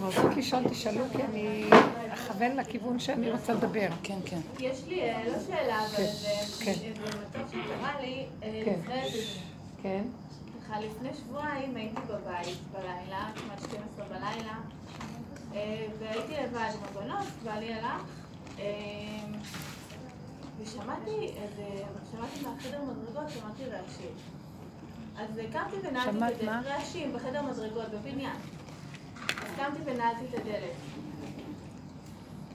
אתם רוצות לשאול, תשאלו, כי אני אכוון לכיוון שאני רוצה לדבר. כן, כן. יש לי, אה, לא שאלה, אבל כן, זה כן. מצב שקרה לי אה, כן. לפני. כן? לפני שבועיים הייתי בבית בלילה, כמעט 12 בלילה, אה, והייתי לבד עם הבנות, בעלי הלך, ושמעתי איזה, שמעתי מהחדר מדרגות, שמעתי רעשים. אז קמתי מה? רעשים בחדר מדרגות, בבניין. קמתי ונעלתי את הדלת.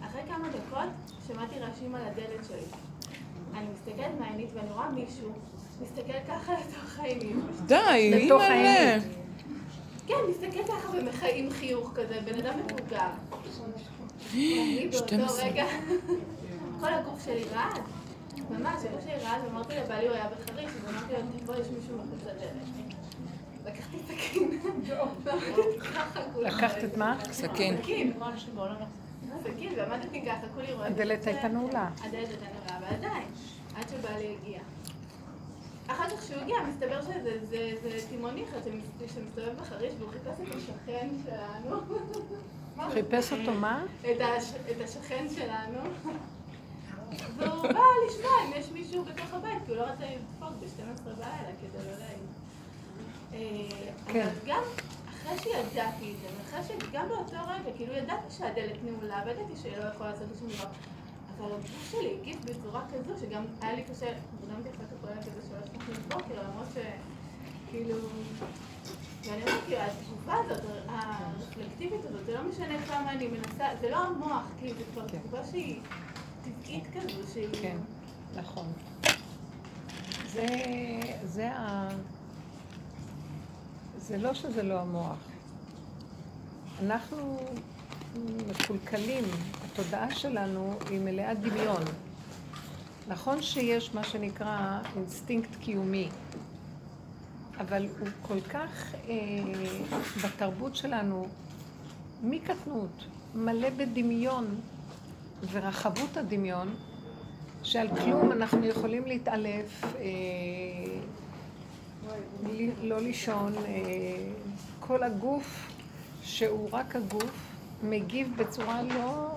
אחרי כמה דקות שמעתי רעשים על הדלת שלי. אני מסתכלת מהעינית ואני רואה מישהו מסתכל ככה לתוך העינית. די, לתוך אימא'לה. העינית. כן, מסתכל ככה עם חיוך כזה, בן אדם מבוגר. אני באותו 12. רגע, כל הגוף שלי רעד. ממש, הגוף שלי רעד, ואמרתי לבעלי, הוא היה בחריש, אז אמרתי לו, תבוא, יש מישהו מחוץ לדלת. לקחתי סכין, ועמדתי ככה כולה. לקחת את מה? סכין. סכין. סכין, ועמדתי ככה, כולי רואה. הדלת הייתה נעולה. הדלת הייתה נעולה, אבל עדיין, עד שבעלי הגיע. אחר כך כשהוא הגיע, מסתבר שזה זה, זה תימוני אחד שמס- שמסתובב בחריש והוא חיפש את השכן שלנו. חיפש אותו מה? את, הש, את השכן שלנו. והוא בא לשמוע אם יש מישהו בתוך הבית, כי הוא לא רצה לדפוק ב-12 בלילה כדי לא להעיד. אה, כן. גם אחרי שידעתי את זה, ואחרי שגם באותו רגע, כאילו ידעתי שהדלת נעולה, וידעתי שלא יכול לעשות שום דבר. אבל הגוף שלי הגיב בצורה כזו, שגם היה לי קשה, אחר כך אולי כזה שלוש לפנות בוקר, למרות ש... כאילו... ואני אומרת, כאילו, התגובה הזאת, הרפלקטיבית הזאת, זה לא משנה כמה אני מנסה, זה לא המוח, כי זה כבר כן. תגובה שהיא טבעית כזו, שהיא... כן, נכון. זה, זה ה... זה לא שזה לא המוח. אנחנו מקולקלים, התודעה שלנו היא מלאה דמיון. נכון שיש מה שנקרא אינסטינקט קיומי, אבל הוא כל כך אה, בתרבות שלנו, מקטנות, מלא בדמיון ורחבות הדמיון, שעל כלום אנחנו יכולים להתעלף, אה, לא לישון, אה, כל הגוף שהוא רק הגוף מגיב בצורה לא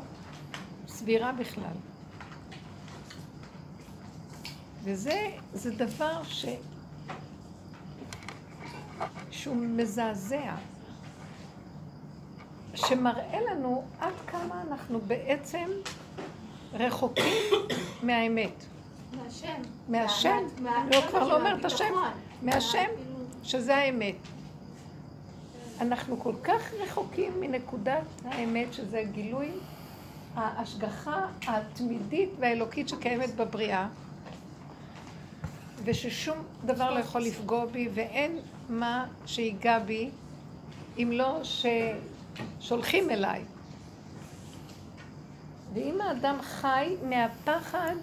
סבירה בכלל. וזה זה דבר ש... שהוא מזעזע, שמראה לנו עד כמה אנחנו בעצם רחוקים מהאמת. מהשם. מהשם? מה- לא, כבר לא אומר את השם. הביטחון. מהשם, כאילו, שזה האמת. אנחנו כל כך רחוקים מנקודת האמת, שזה גילוי ההשגחה התמידית והאלוקית שקיימת בבריאה, וששום דבר לא יכול לפגוע בי, ואין מה שיגע בי, אם לא ששולחים אליי. ואם האדם חי מהפחד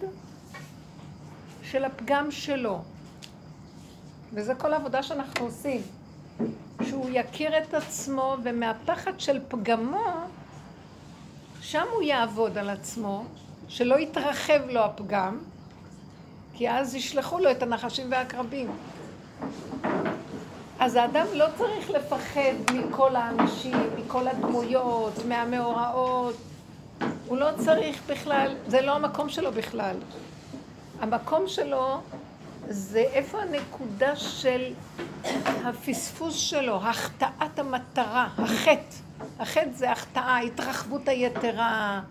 של הפגם שלו, וזה כל העבודה שאנחנו עושים, שהוא יכיר את עצמו, ומהפחד של פגמו, שם הוא יעבוד על עצמו, שלא יתרחב לו הפגם, כי אז ישלחו לו את הנחשים והעקרבים. אז האדם לא צריך לפחד מכל האנשים, מכל הדמויות, מהמאורעות. הוא לא צריך בכלל, זה לא המקום שלו בכלל. המקום שלו זה איפה הנקודה של הפספוס שלו, החטאת המטרה, החטא. החטא זה החטאה, ההתרחבות היתרה,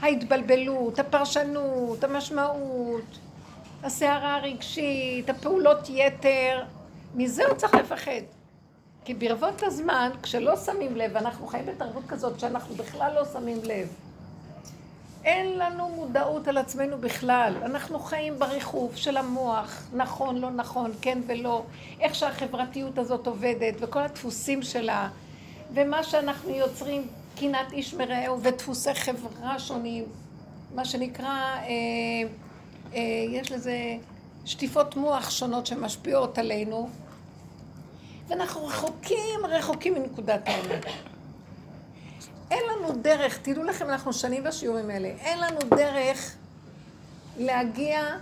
ההתבלבלות, הפרשנות, המשמעות, הסערה הרגשית, הפעולות יתר. מזה הוא צריך לפחד. כי ברבות הזמן, כשלא שמים לב, אנחנו חיים בתרבות כזאת שאנחנו בכלל לא שמים לב. אין לנו מודעות על עצמנו בכלל. אנחנו חיים בריחוף של המוח, נכון, לא נכון, כן ולא, איך שהחברתיות הזאת עובדת, וכל הדפוסים שלה, ומה שאנחנו יוצרים, קנאת איש מרעהו, ודפוסי חברה שונים, מה שנקרא, אה, אה, יש לזה שטיפות מוח שונות שמשפיעות עלינו, ואנחנו רחוקים, רחוקים מנקודת האמת. אין לנו דרך, תדעו לכם, אנחנו שנים בשיעורים האלה, אין לנו דרך להגיע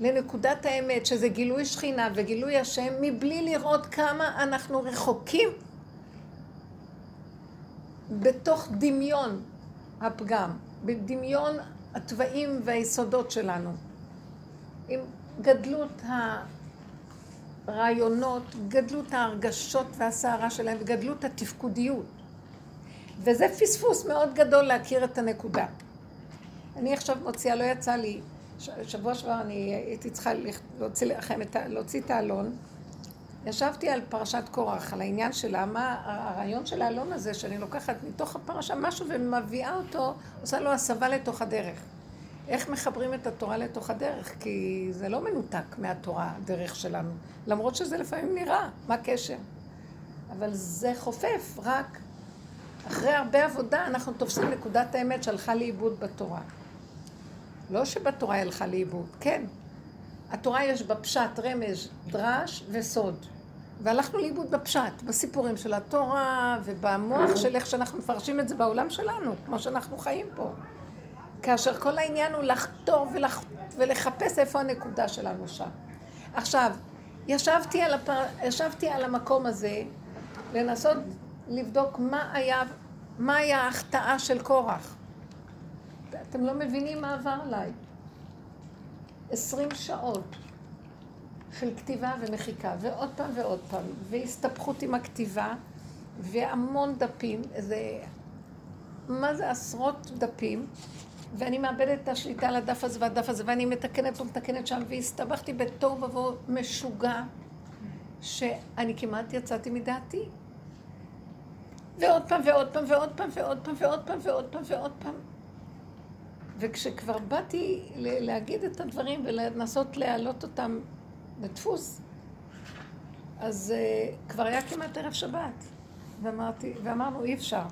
לנקודת האמת, שזה גילוי שכינה וגילוי השם, מבלי לראות כמה אנחנו רחוקים. בתוך דמיון הפגם, בדמיון התוואים והיסודות שלנו. עם גדלות הרעיונות, גדלות ההרגשות והסערה שלהם, וגדלות התפקודיות. וזה פספוס מאוד גדול להכיר את הנקודה. אני עכשיו מוציאה, לא יצא לי, שבוע שעבר אני הייתי צריכה להוציא לכם את, להוציא את האלון. ישבתי על פרשת קורח, על העניין שלה, מה הרעיון של האלון הזה, שאני לוקחת מתוך הפרשה משהו ומביאה אותו, עושה לו הסבה לתוך הדרך. איך מחברים את התורה לתוך הדרך? כי זה לא מנותק מהתורה, הדרך שלנו. למרות שזה לפעמים נראה, מה הקשר? אבל זה חופף, רק אחרי הרבה עבודה אנחנו תופסים נקודת האמת שהלכה לאיבוד בתורה. לא שבתורה היא הלכה לאיבוד, כן. התורה יש בה פשט, רמז, דרש וסוד. והלכנו לאיבוד בפשט, בסיפורים של התורה ובמוח של איך שאנחנו מפרשים את זה בעולם שלנו, כמו שאנחנו חיים פה. כאשר כל העניין הוא לחתור ולח... ולחפש איפה הנקודה שלנו שם. עכשיו, ישבתי על, הפר... ישבתי על המקום הזה לנסות לבדוק מה היה, מה היה ההחטאה של קורח. אתם לא מבינים מה עבר עליי. עשרים שעות של כתיבה ומחיקה, ועוד פעם ועוד פעם, והסתבכות עם הכתיבה, והמון דפים, איזה... מה זה עשרות דפים, ואני מאבדת את השליטה על הדף הזה והדף הזה, ואני מתקנת ומתקנת שם, והסתבכתי בתוהו ובוהו משוגע, שאני כמעט יצאתי מדעתי. ועוד פעם ועוד פעם ועוד פעם ועוד פעם ועוד פעם ועוד פעם ועוד פעם. וכשכבר באתי להגיד את הדברים ולנסות להעלות אותם לדפוס, אז uh, כבר היה כמעט ערב שבת, ואמרתי, ואמרנו אי אפשר.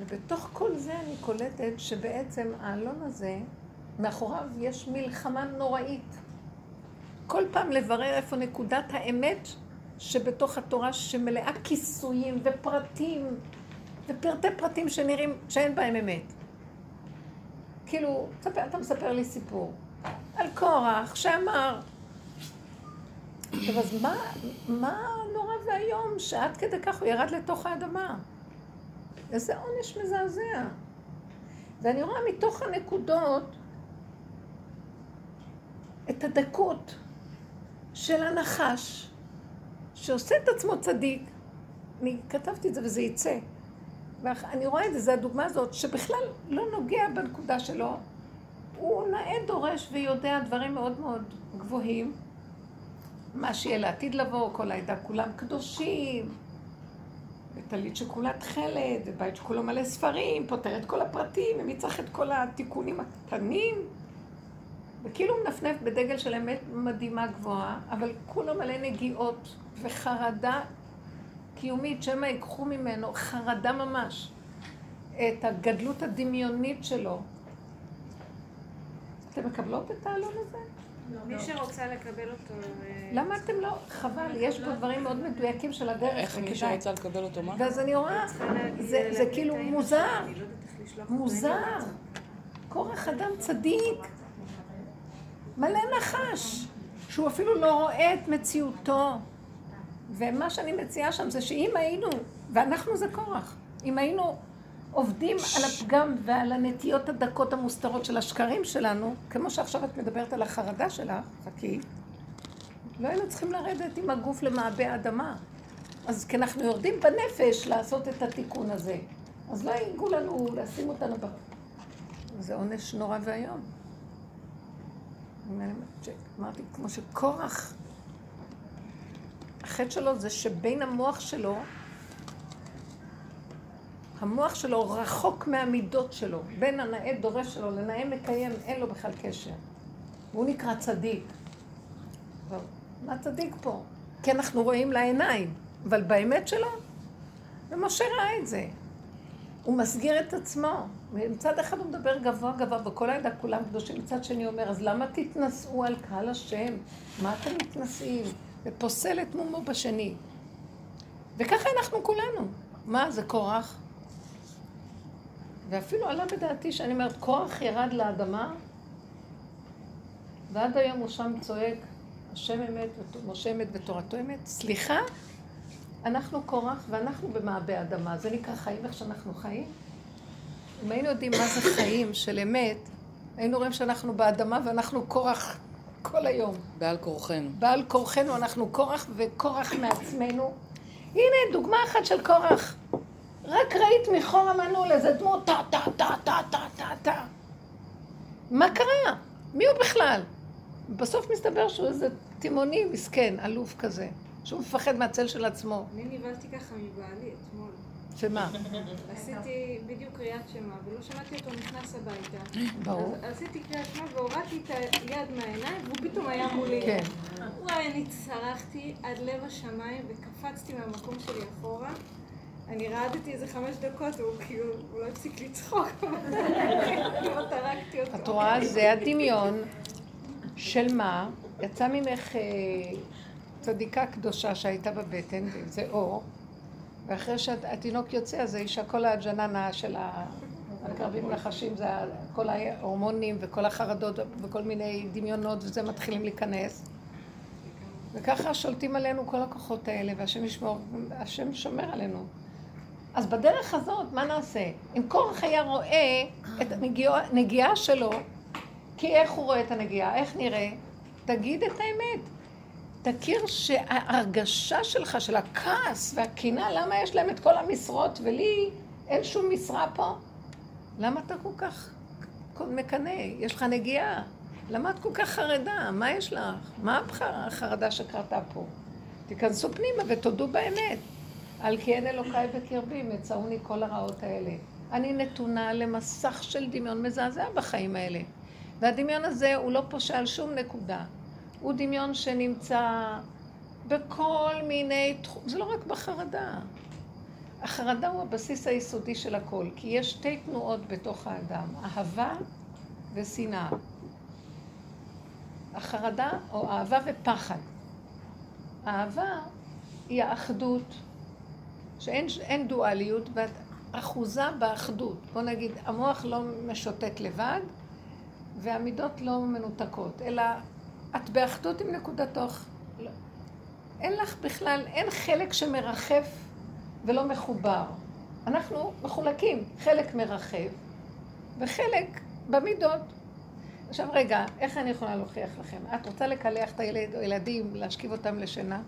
ובתוך כל זה אני קולטת שבעצם האלון הזה, מאחוריו יש מלחמה נוראית. כל פעם לברר איפה נקודת האמת שבתוך התורה שמלאה כיסויים ופרטים ופרטי פרטים שנראים שאין בהם אמת. כאילו, אתה מספר לי סיפור על קורח שאמר, טוב, אז מה, מה נורא ואיום שעד כדי כך הוא ירד לתוך האדמה? איזה עונש מזעזע. ואני רואה מתוך הנקודות את הדקות של הנחש שעושה את עצמו צדיק. אני כתבתי את זה וזה יצא. ואני רואה את זה, זו הדוגמה הזאת, שבכלל לא נוגע בנקודה שלו. הוא נאה דורש ויודע דברים מאוד מאוד גבוהים. מה שיהיה לעתיד לבוא, כל העדה כולם קדושים, וטלית שכולה תכלת, ובית שכולו מלא ספרים, פותר את כל הפרטים, ומי צריך את כל התיקונים הקטנים? וכאילו מנפנף בדגל של אמת מדהימה גבוהה, אבל כולו מלא נגיעות וחרדה קיומית, שמא ייקחו ממנו, חרדה ממש, את הגדלות הדמיונית שלו. אתם מקבלות את העלון הזה? לא. מי שרוצה לקבל אותו... אה, למה אתם לא... חבל, יש פה דברים מאוד מדויקים של הדרך, איך מי שרוצה לקבל אותו מה? ואז אני רואה, זה כאילו מוזר, לא מוזר. כורח אדם צדיק, מלא נחש, שהוא אפילו לא רואה את מציאותו. ומה שאני מציעה שם זה שאם היינו, ואנחנו זה כורח, אם היינו עובדים על הפגם ועל הנטיות הדקות המוסתרות של השקרים שלנו, כמו שעכשיו את מדברת על החרדה שלך, חכי, לא היינו צריכים לרדת עם הגוף למעבה אדמה. אז כי אנחנו יורדים בנפש לעשות את התיקון הזה. אז לא ייגעו לנו לשים אותנו ב... זה עונש נורא ואיום. אמרתי, כמו שקורח, החטא שלו זה שבין המוח שלו המוח שלו רחוק מהמידות שלו. בין הנאה דורש שלו לנאה מקיים, אין לו בכלל קשר. והוא נקרא צדיק. מה צדיק פה? כי אנחנו רואים לעיניים, אבל באמת שלו, ומשה ראה את זה. הוא מסגיר את עצמו. מצד אחד הוא מדבר גבוה גבוה, בכל העדה כולם קדושים, מצד שני הוא אומר, אז למה תתנשאו על קהל השם? מה אתם מתנשאים? ופוסל את מומו בשני. וככה אנחנו כולנו. מה, זה כורח? ואפילו עלה בדעתי שאני אומרת, כוח ירד לאדמה, ועד היום הוא שם צועק, השם אמת, משה אמת ותורתו אמת. סליחה, אנחנו קורח ואנחנו במעבה אדמה. זה נקרא חיים איך שאנחנו חיים. אם היינו יודעים מה זה חיים של אמת, היינו רואים שאנחנו באדמה ואנחנו קורח כל היום. בעל כורחנו. בעל כורחנו, אנחנו קורח וכורח מעצמנו. הנה, דוגמה אחת של קורח. רק ראית מחור המנעול איזה דמות טה טה טה טה טה טה טה. מה קרה? מי הוא בכלל? בסוף מסתבר שהוא איזה תימוני מסכן, אלוף כזה, שהוא מפחד מהצל של עצמו. אני נבהלתי ככה מבעלי אתמול. שמה? עשיתי בדיוק קריאת שמע, ולא שמעתי אותו נכנס הביתה. ברור. עשיתי קריאת שמע והורדתי את היד מהעיניים, והוא פתאום היה מולי. כן. וואי, אני צרחתי עד לב השמיים וקפצתי מהמקום שלי אחורה. אני רעדתי איזה חמש דקות, והוא כאילו, הוא לא הפסיק לצחוק, כמעט הרגתי אותו. את רואה? זה הדמיון של מה? יצא ממך אה, צדיקה קדושה שהייתה בבטן, זה אור, ואחרי שהתינוק יוצא, אז האישה, כל הג'ננה של הקרבים נחשים, זה כל ההורמונים וכל החרדות וכל מיני דמיונות, וזה מתחילים להיכנס. וככה שולטים עלינו כל הכוחות האלה, והשם ישמור, השם שומר עלינו. אז בדרך הזאת, מה נעשה? אם קורח היה רואה את הנגיעה שלו, כי איך הוא רואה את הנגיעה? איך נראה? תגיד את האמת. תכיר שההרגשה שלך, של הכעס והקנאה, למה יש להם את כל המשרות ולי אין שום משרה פה? למה אתה כל כך מקנא? יש לך נגיעה. למה את כל כך חרדה? מה יש לך? מה החרדה שקרתה פה? תיכנסו פנימה ותודו באמת. על כי אין אלוקיי בקרבי, מצאוני כל הרעות האלה. אני נתונה למסך של דמיון מזעזע בחיים האלה. והדמיון הזה הוא לא פושע על שום נקודה. הוא דמיון שנמצא בכל מיני תחומים, זה לא רק בחרדה. החרדה הוא הבסיס היסודי של הכל, כי יש שתי תנועות בתוך האדם, אהבה ושנאה. החרדה או אהבה ופחד. אהבה היא האחדות, שאין אין דואליות, ואת אחוזה באחדות. בוא נגיד, המוח לא משוטט לבד, והמידות לא מנותקות, אלא את באחדות עם נקודתו. לא. אין לך בכלל, אין חלק שמרחף ולא מחובר. אנחנו מחולקים, חלק מרחב וחלק במידות. עכשיו רגע, איך אני יכולה להוכיח לכם? את רוצה לקלח את הילד או ילדים, להשכיב אותם לשינה?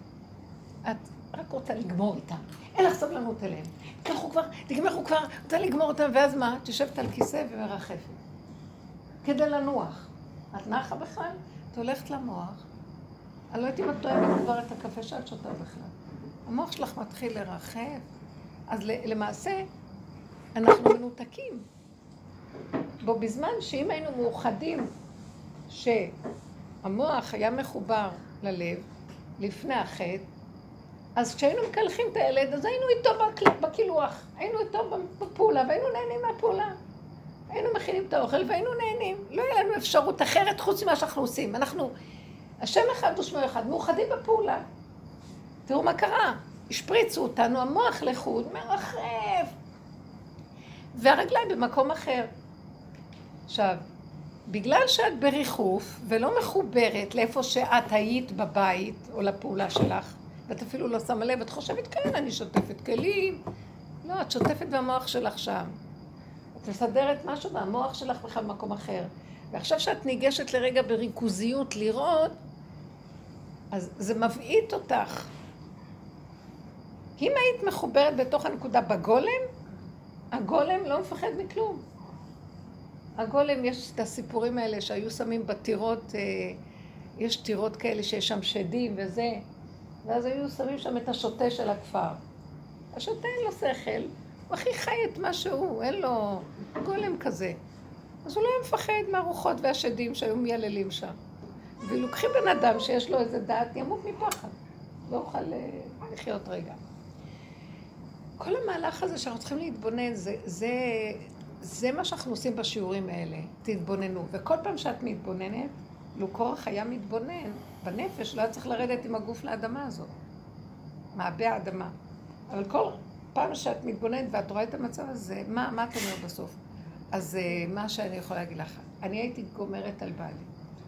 את רק רוצה לגמור איתם. אין לך סבלנות אליהם. תלכו כבר, תגמרו כבר, רוצה לגמור אותם, ואז מה? את יושבת על כיסא ומרחפת. כדי לנוח. את נחה בכלל? את הולכת למוח. אני לא יודעת אם את טועמת כבר את הקפה שאת שותה בכלל. המוח שלך מתחיל לרחב. אז למעשה, אנחנו מנותקים. בו בזמן שאם היינו מאוחדים, שהמוח היה מחובר ללב לפני החטא, אז כשהיינו מקלחים את הילד, אז היינו איתו בקילוח, היינו איתו בפעולה, והיינו נהנים מהפעולה. היינו מכינים את האוכל והיינו נהנים. לא היה לנו אפשרות אחרת חוץ ממה שאנחנו עושים. אנחנו, השם אחד ושמו אחד, מאוחדים בפעולה. תראו מה קרה. השפריצו אותנו, המוח לחוד, מרחב. והרגליים במקום אחר. עכשיו, בגלל שאת בריחוף ולא מחוברת לאיפה שאת היית בבית או לפעולה שלך, ואת אפילו לא שמה לב, את חושבת, כן, אני שוטפת כלים. לא, את שוטפת במוח שלך שם. מסדרת משהו והמוח שלך בכלל במקום אחר. ועכשיו שאת ניגשת לרגע בריכוזיות לראות, אז זה מבעית אותך. אם היית מחוברת בתוך הנקודה בגולם, הגולם לא מפחד מכלום. הגולם, יש את הסיפורים האלה שהיו שמים בטירות, אה, יש טירות כאלה שיש שם שדים וזה, ואז היו שמים שם את השוטה של הכפר. השוטה אין לו שכל, הוא הכי חי את מה שהוא, אין לו גולם כזה. אז הוא לא היה מפחד מהרוחות והשדים שהיו מייללים שם. ולוקחים בן אדם שיש לו איזה דעת, ימות מפחד. לא יוכל אה, לחיות רגע. כל המהלך הזה שאנחנו צריכים להתבונן, זה, זה, זה מה שאנחנו עושים בשיעורים האלה. תתבוננו. וכל פעם שאת מתבוננת, לו קורח היה מתבונן, בנפש לא היה צריך לרדת עם הגוף לאדמה הזאת. מעבה האדמה. אבל כל פעם שאת מתבוננת ואת רואה את המצב הזה, מה, מה את אומרת בסוף? אז uh, מה שאני יכולה להגיד לך, אני הייתי גומרת על בעלי.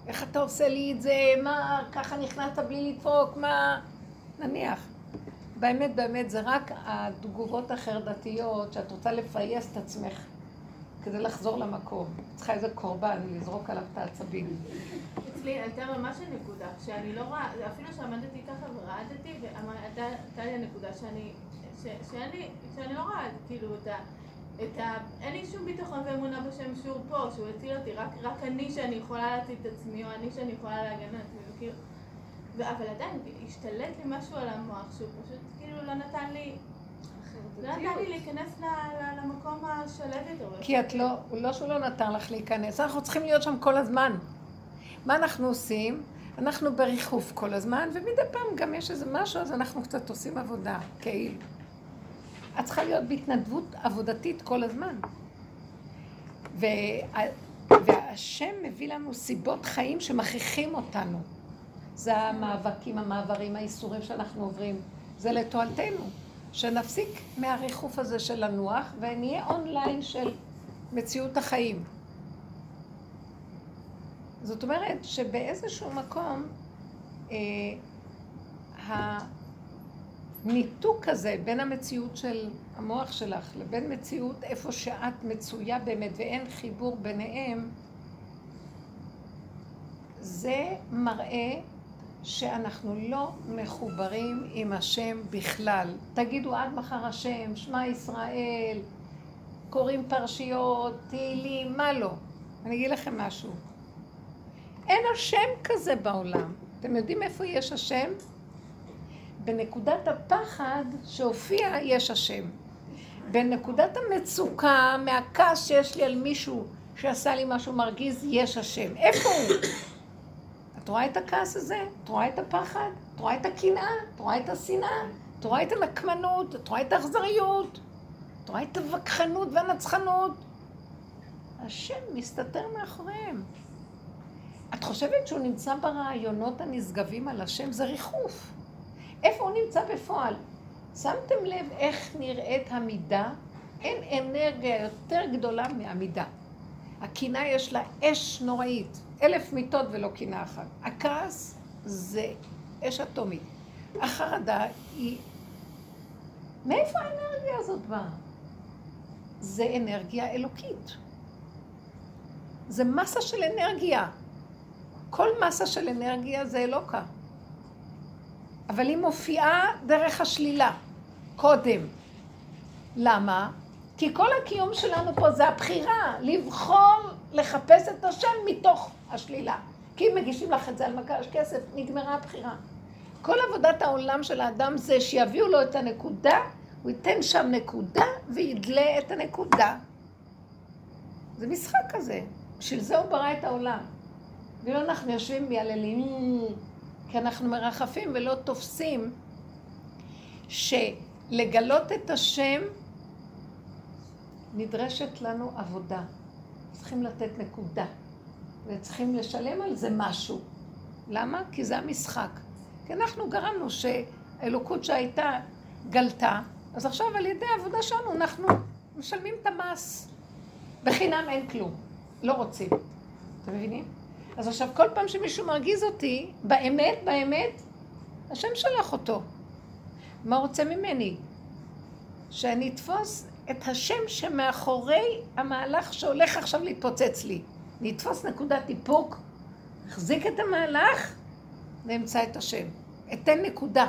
איך אתה עושה לי את זה? מה, ככה נכנסת בלי לדפוק? מה? נניח. באמת, באמת, זה רק התגובות החרדתיות, שאת רוצה לפייס את עצמך כדי לחזור למקום. צריכה איזה קורבן, לזרוק עליו את העצבים. אצלי הייתה ממש הנקודה, שאני לא רואה, אפילו שעמדתי ככה ורעדתי, והייתה לי הנקודה שאני, שאני, שאני לא רואה כאילו את ה... את ה... אין לי שום ביטחון ואמונה בשם שהוא פה, שהוא הציל אותי, רק, רק אני שאני יכולה להציל את עצמי, או אני שאני יכולה להגן על עצמי, כאילו... אבל עדיין, השתלט לי משהו על המוח, שהוא פשוט כאילו לא נתן לי... לא נתן לי להיכנס למקום השלב יותר. כי את לא, לא שהוא לא נתן לך להיכנס, אנחנו צריכים להיות שם כל הזמן. מה אנחנו עושים? אנחנו בריחוף כל הזמן, ומדי פעם גם יש איזה משהו, אז אנחנו קצת עושים עבודה, כאילו. את צריכה להיות בהתנדבות עבודתית כל הזמן. וה... והשם מביא לנו סיבות חיים שמכריחים אותנו. זה המאבקים, המעברים, האיסורים שאנחנו עוברים. זה לתועלתנו. שנפסיק מהריחוף הזה של לנוח ונהיה אונליין של מציאות החיים. זאת אומרת שבאיזשהו מקום אה, הניתוק הזה בין המציאות של המוח שלך לבין מציאות איפה שאת מצויה באמת ואין חיבור ביניהם, זה מראה שאנחנו לא מחוברים עם השם בכלל. תגידו עד מחר השם, שמע ישראל, קוראים פרשיות, תהילים, מה לא? אני אגיד לכם משהו. אין השם כזה בעולם. אתם יודעים איפה יש השם? בנקודת הפחד שהופיע יש השם. בנקודת המצוקה, מהכעס שיש לי על מישהו שעשה לי משהו מרגיז, יש השם. איפה הוא? את רואה את הכעס הזה? את רואה את הפחד? את רואה את הקנאה? את רואה את השנאה? את רואה את הנקמנות? את רואה את האכזריות? את רואה את הווכחנות והנצחנות? השם מסתתר מאחוריהם. את חושבת שהוא נמצא ברעיונות הנשגבים על השם? זה ריחוף. איפה הוא נמצא בפועל? שמתם לב איך נראית המידה? אין אנרגיה יותר גדולה מהמידה. הקינה יש לה אש נוראית. אלף מיטות ולא קינה אחת. הכעס זה אש אטומית. החרדה היא... מאיפה האנרגיה הזאת באה? זה אנרגיה אלוקית. זה מסה של אנרגיה. כל מסה של אנרגיה זה אלוקה. אבל היא מופיעה דרך השלילה, קודם. למה? כי כל הקיום שלנו פה זה הבחירה, לבחור לחפש את השם מתוך השלילה. כי אם מגישים לך את זה על מקש כסף, נגמרה הבחירה. כל עבודת העולם של האדם זה שיביאו לו את הנקודה, הוא ייתן שם נקודה וידלה את הנקודה. זה משחק כזה. בשביל זה הוא ברא את העולם. ואילו אנחנו יושבים מייללים, כי אנחנו מרחפים ולא תופסים שלגלות את השם נדרשת לנו עבודה. צריכים לתת נקודה. וצריכים לשלם על זה משהו. למה? כי זה המשחק. כי אנחנו גרמנו שהאלוקות שהייתה גלתה, אז עכשיו על ידי העבודה שלנו אנחנו משלמים את המס. בחינם אין כלום. לא רוצים. אתם מבינים? אז עכשיו כל פעם שמישהו מרגיז אותי, באמת, באמת, השם שלח אותו. מה רוצה ממני? שאני אתפוס את השם שמאחורי המהלך שהולך עכשיו להתפוצץ לי. נתפוס נקודת איפוק, נחזיק את המהלך, נמצא את השם. אתן נקודה.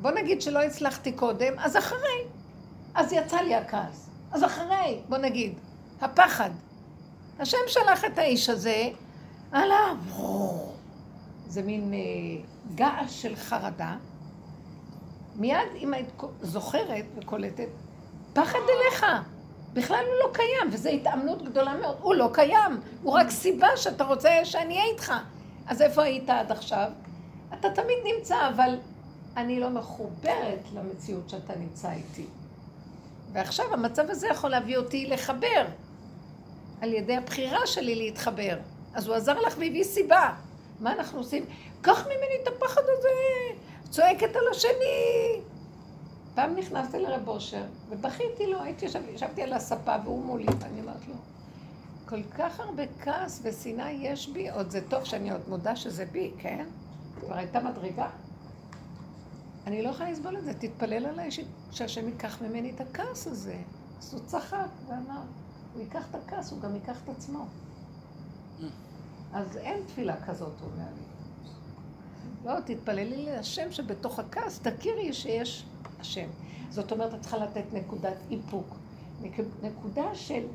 בוא נגיד שלא הצלחתי קודם, אז אחרי. אז יצא לי הכעס. אז אחרי, בוא נגיד, הפחד. השם שלח את האיש הזה, עליו. זה מין אה, געש של חרדה. מיד, אם היית זוכרת וקולטת, פחד אליך. בכלל הוא לא קיים, וזו התאמנות גדולה מאוד. הוא לא קיים, הוא רק סיבה שאתה רוצה שאני אהיה איתך. אז איפה היית עד עכשיו? אתה תמיד נמצא, אבל אני לא מחוברת למציאות שאתה נמצא איתי. ועכשיו המצב הזה יכול להביא אותי לחבר, על ידי הבחירה שלי להתחבר. אז הוא עזר לך והביא סיבה. מה אנחנו עושים? קח ממני את הפחד הזה, צועקת על השני. פעם נכנסתי לרב אושר, ובכיתי לו, הייתי ישב, ישבתי על הספה והוא מולי, ואני אומרת לו, כל כך הרבה כעס ושנאה יש בי, עוד זה טוב שאני עוד מודה שזה בי, כן? כבר הייתה מדרגה. אני לא יכולה לסבול את זה, תתפלל עליי שהשם ייקח ממני את הכעס הזה. אז הוא צחק ואמר, הוא ייקח את הכעס, הוא גם ייקח את עצמו. אז אין תפילה כזאת, הוא אומר לי. לא, תתפללי להשם שבתוך הכעס תכירי שיש השם. זאת אומרת, את צריכה לתת נקודת איפוק. נקודה של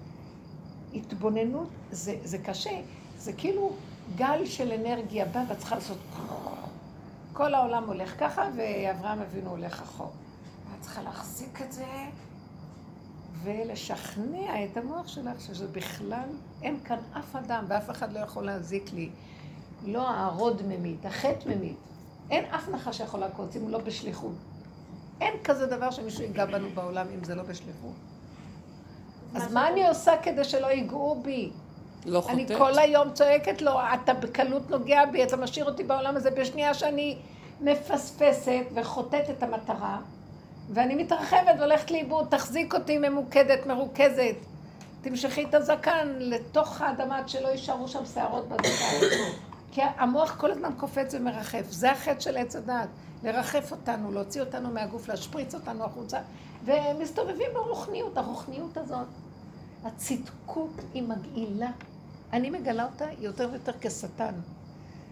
התבוננות, זה, זה קשה, זה כאילו גל של אנרגיה בא ואת צריכה לעשות... כל העולם הולך ככה, ואברהם אבינו הולך אחור. ואת צריכה להחזיק את זה ולשכנע את המוח שלך שזה בכלל, אין כאן אף אדם ואף אחד לא יכול להזיק לי. לא הרוד ממית, החטא ממית. אין אף נחש שיכול לעקוץ אם הוא לא בשליחות. אין כזה דבר שמישהו ייגע בנו בעולם אם זה לא בשליחות. אז מה אני עושה כדי שלא ייגעו בי? לא חוטאת. אני כל היום צועקת לו, אתה בקלות נוגע בי, אתה משאיר אותי בעולם הזה בשנייה שאני מפספסת וחוטאת את המטרה, ואני מתרחבת והולכת לאיבוד, תחזיק אותי ממוקדת, מרוכזת. תמשכי את הזקן לתוך האדמה עד שלא יישארו שם שערות בזקן. כי המוח כל הזמן קופץ ומרחף. זה החטא של עץ הדת. לרחף אותנו, להוציא אותנו מהגוף, להשפריץ אותנו החוצה. ומסתובבים ברוחניות. הרוחניות הזאת, הצדקות היא מגעילה. אני מגלה אותה יותר ויותר כשטן.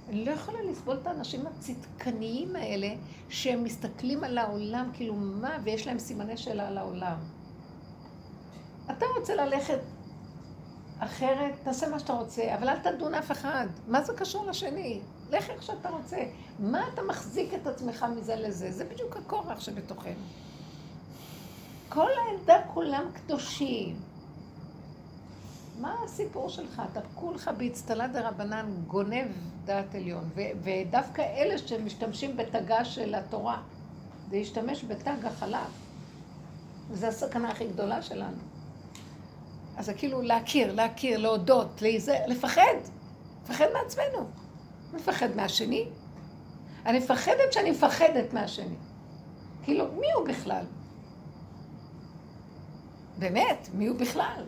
אני לא יכולה לסבול את האנשים הצדקניים האלה, שהם מסתכלים על העולם, כאילו מה, ויש להם סימני שאלה על העולם. אתה רוצה ללכת אחרת, תעשה מה שאתה רוצה, אבל אל תדון אף אחד. מה זה קשור לשני? לך איך שאתה רוצה. מה אתה מחזיק את עצמך מזה לזה? זה בדיוק הכורח שבתוכנו. כל העדה כולם קדושים. מה הסיפור שלך? אתה כולך באצטלה דה רבנן גונב דעת עליון, ו- ודווקא אלה שמשתמשים בתגה של התורה, זה להשתמש בתג החלב. זו הסכנה הכי גדולה שלנו. אז זה כאילו להכיר, להכיר, להודות, להיזהר, לפחד. לפחד מעצמנו. מפחד מהשני. אני מפחדת שאני מפחדת מהשני. כאילו, מי הוא בכלל? באמת, מי הוא בכלל?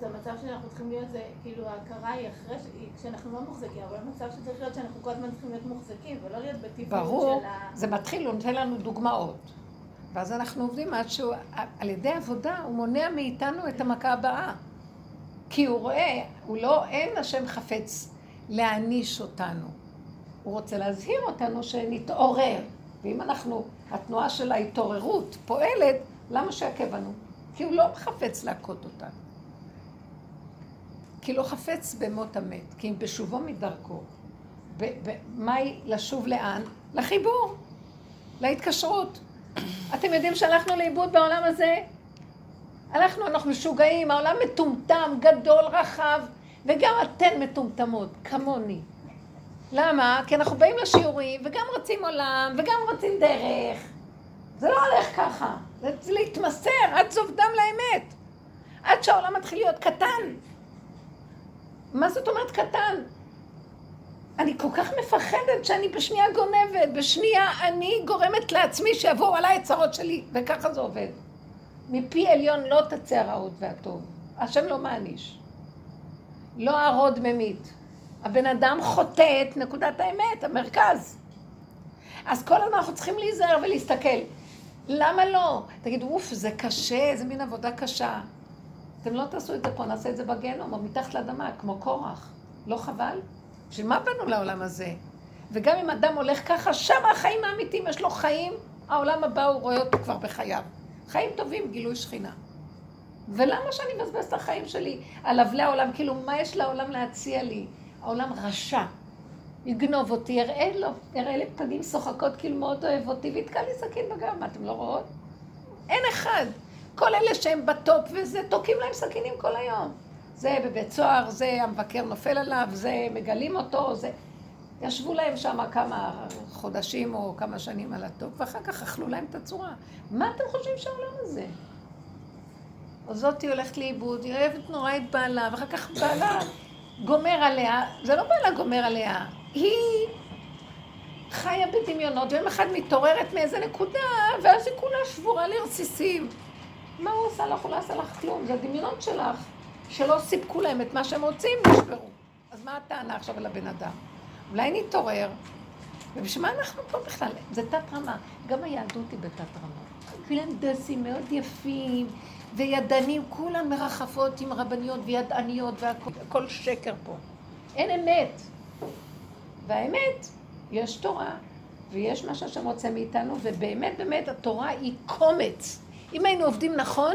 אז המצב שאנחנו צריכים להיות זה, כאילו ההכרה היא אחרי, כשאנחנו לא מוחזקים, אבל המצב שצריך להיות שאנחנו כל הזמן צריכים להיות מוחזקים, ולא להיות בטבעיות של ה... ברור, זה מתחיל, הוא נותן לנו דוגמאות. ואז אנחנו עובדים עד שהוא, על ידי עבודה, הוא מונע מאיתנו את המכה הבאה. כי הוא רואה, הוא לא, אין השם חפץ להעניש אותנו. הוא רוצה להזהיר אותנו שנתעורר. ואם אנחנו, התנועה של ההתעוררות פועלת, למה שיעכב בנו? כי הוא לא חפץ להכות אותנו. כי לא חפץ במות המת, כי אם בשובו מדרכו. מהי לשוב לאן? לחיבור, להתקשרות. אתם יודעים שהלכנו לאיבוד בעולם הזה? הלכנו, אנחנו משוגעים, העולם מטומטם, גדול, רחב, וגם אתן מטומטמות, כמוני. למה? כי אנחנו באים לשיעורים, וגם רוצים עולם, וגם רוצים דרך. זה לא הולך ככה. זה להתמסר עד זוב דם לאמת. עד שהעולם מתחיל להיות קטן. מה זאת אומרת קטן? אני כל כך מפחדת שאני בשנייה גונבת, בשנייה אני גורמת לעצמי שיבואו עליי את צרות שלי, וככה זה עובד. מפי עליון לא תצא הרעות והטוב. השם לא מעניש. לא הרוד ממית. הבן אדם חוטא את נקודת האמת, המרכז. אז כל הזמן אנחנו צריכים להיזהר ולהסתכל. למה לא? תגידו, אוף, זה קשה, זה מין עבודה קשה. אתם לא תעשו את זה פה, נעשה את זה בגנום, או מתחת לאדמה, כמו קורח. לא חבל? בשביל מה באנו לעולם הזה? וגם אם אדם הולך ככה, שם החיים האמיתיים, יש לו חיים, העולם הבא הוא רואה אותו כבר בחייו. חיים טובים, גילוי שכינה. ולמה שאני מבזבז את החיים שלי על אבלי העולם? כאילו, מה יש לעולם להציע לי? העולם רשע. יגנוב אותי, יראה לו, יראה לי פנים שוחקות, כאילו מאוד אוהב אותי, ויתקע לי סכין בגב. מה, אתם לא רואות? אין אחד. כל אלה שהם בטופ וזה, תוקעים להם סכינים כל היום. זה בבית סוהר, זה המבקר נופל עליו, זה מגלים אותו, זה... ישבו להם שם כמה חודשים או כמה שנים על ה top, ואחר כך אכלו להם את הצורה. מה אתם חושבים שהעולם הזה? אז זאתי הולכת לאיבוד, היא אוהבת נורא את בעלה, ואחר כך בעלה גומר עליה, זה לא בעלה גומר עליה, היא חיה בדמיונות, ויום אחד מתעוררת מאיזה נקודה, ואז היא כולה שבורה לרסיסים. מה הוא עשה לך? הוא לא עשה לך כלום, זה הדמיונות שלך, שלא סיפקו להם את מה שהם רוצים, נשברו. אז מה הטענה עכשיו על הבן אדם? אולי נתעורר, ובשביל מה אנחנו פה בכלל? זה תת רמה. גם היהדות היא בתת רמה. כולם דסים מאוד יפים, וידנים, כולם מרחפות עם רבניות וידעניות והכל שקר פה. אין אמת. והאמת, יש תורה, ויש מה שהשם רוצה מאיתנו, ובאמת באמת התורה היא קומץ. אם היינו עובדים נכון,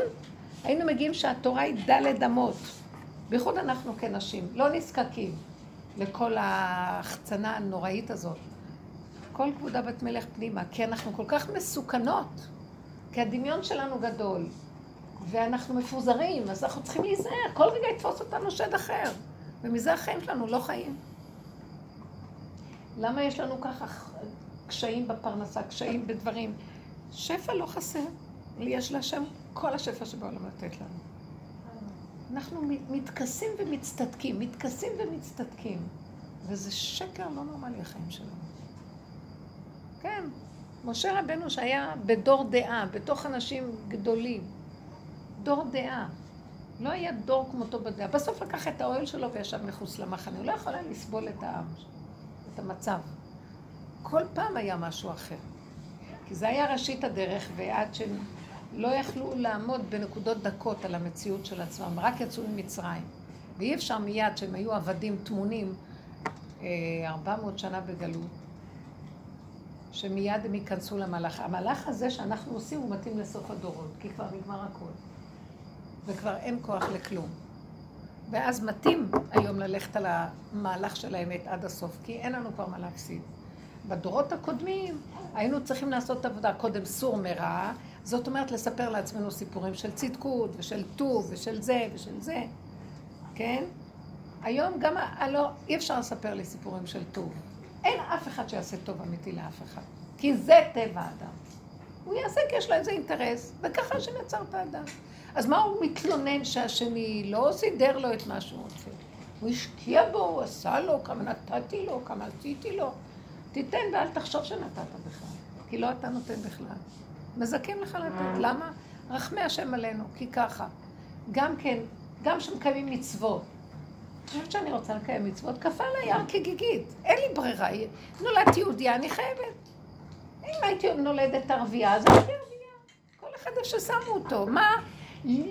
היינו מגיעים שהתורה היא דלת אמות. בייחוד אנחנו כנשים, לא נזקקים לכל ההחצנה הנוראית הזאת. כל כבודה בת מלך פנימה, כי אנחנו כל כך מסוכנות, כי הדמיון שלנו גדול, ואנחנו מפוזרים, אז אנחנו צריכים להיזהר, כל רגע יתפוס אותנו שד אחר, ומזה החיים שלנו לא חיים. למה יש לנו ככה קשיים בפרנסה, קשיים בדברים? שפע לא חסר. יש להשם כל השפע שבעולם לתת לנו. אנחנו מתכסים ומצטדקים, מתכסים ומצטדקים. וזה שקר לא נורמלי החיים שלנו. כן, משה רבנו שהיה בדור דעה, בתוך אנשים גדולים, דור דעה. לא היה דור כמותו בדעה. בסוף לקח את האוהל שלו וישב מחוץ למחנה. הוא לא יכול היה לסבול את העם, את המצב. כל פעם היה משהו אחר. כי זה היה ראשית הדרך, ועד שהם לא יכלו לעמוד בנקודות דקות על המציאות של עצמם, רק יצאו ממצרים. ואי אפשר מיד שהם היו עבדים טמונים אה, ארבע מאות שנה בגלות, שמיד הם ייכנסו למהלך. המהלך הזה שאנחנו עושים הוא מתאים לסוף הדורות, כי כבר נגמר הכל. וכבר אין כוח לכלום. ואז מתאים היום ללכת על המהלך של האמת עד הסוף, כי אין לנו כבר מה להפסיד. בדורות הקודמים היינו צריכים לעשות עבודה, קודם סור מרע, זאת אומרת לספר לעצמנו סיפורים של צדקות ושל טוב ושל זה ושל זה, כן? היום גם, הלא, אי אפשר לספר לי סיפורים של טוב. אין אף אחד שיעשה טוב אמיתי לאף אחד, כי זה טבע האדם. הוא יעשה כי יש לו איזה אינטרס, וככה השם יצר את האדם. אז מה הוא מתלונן שהשני לא סידר לו את מה שהוא רוצה? הוא השקיע בו, הוא עשה לו, כמה נתתי לו, כמה עשיתי לו. תיתן ואל תחשוב שנתת בכלל, כי לא אתה נותן בכלל. מזכים לך לתת. למה? רחמי השם עלינו, כי ככה. גם כן, גם כשמקיימים מצוות. אני חושבת שאני רוצה לקיים מצוות, כפה על היער כגיגית. אין לי ברירה. נולדתי יהודייה, אני חייבת. אם הייתי נולדת ערבייה, אז הייתי ערבייה. כל אחד איך ששמו אותו. מה?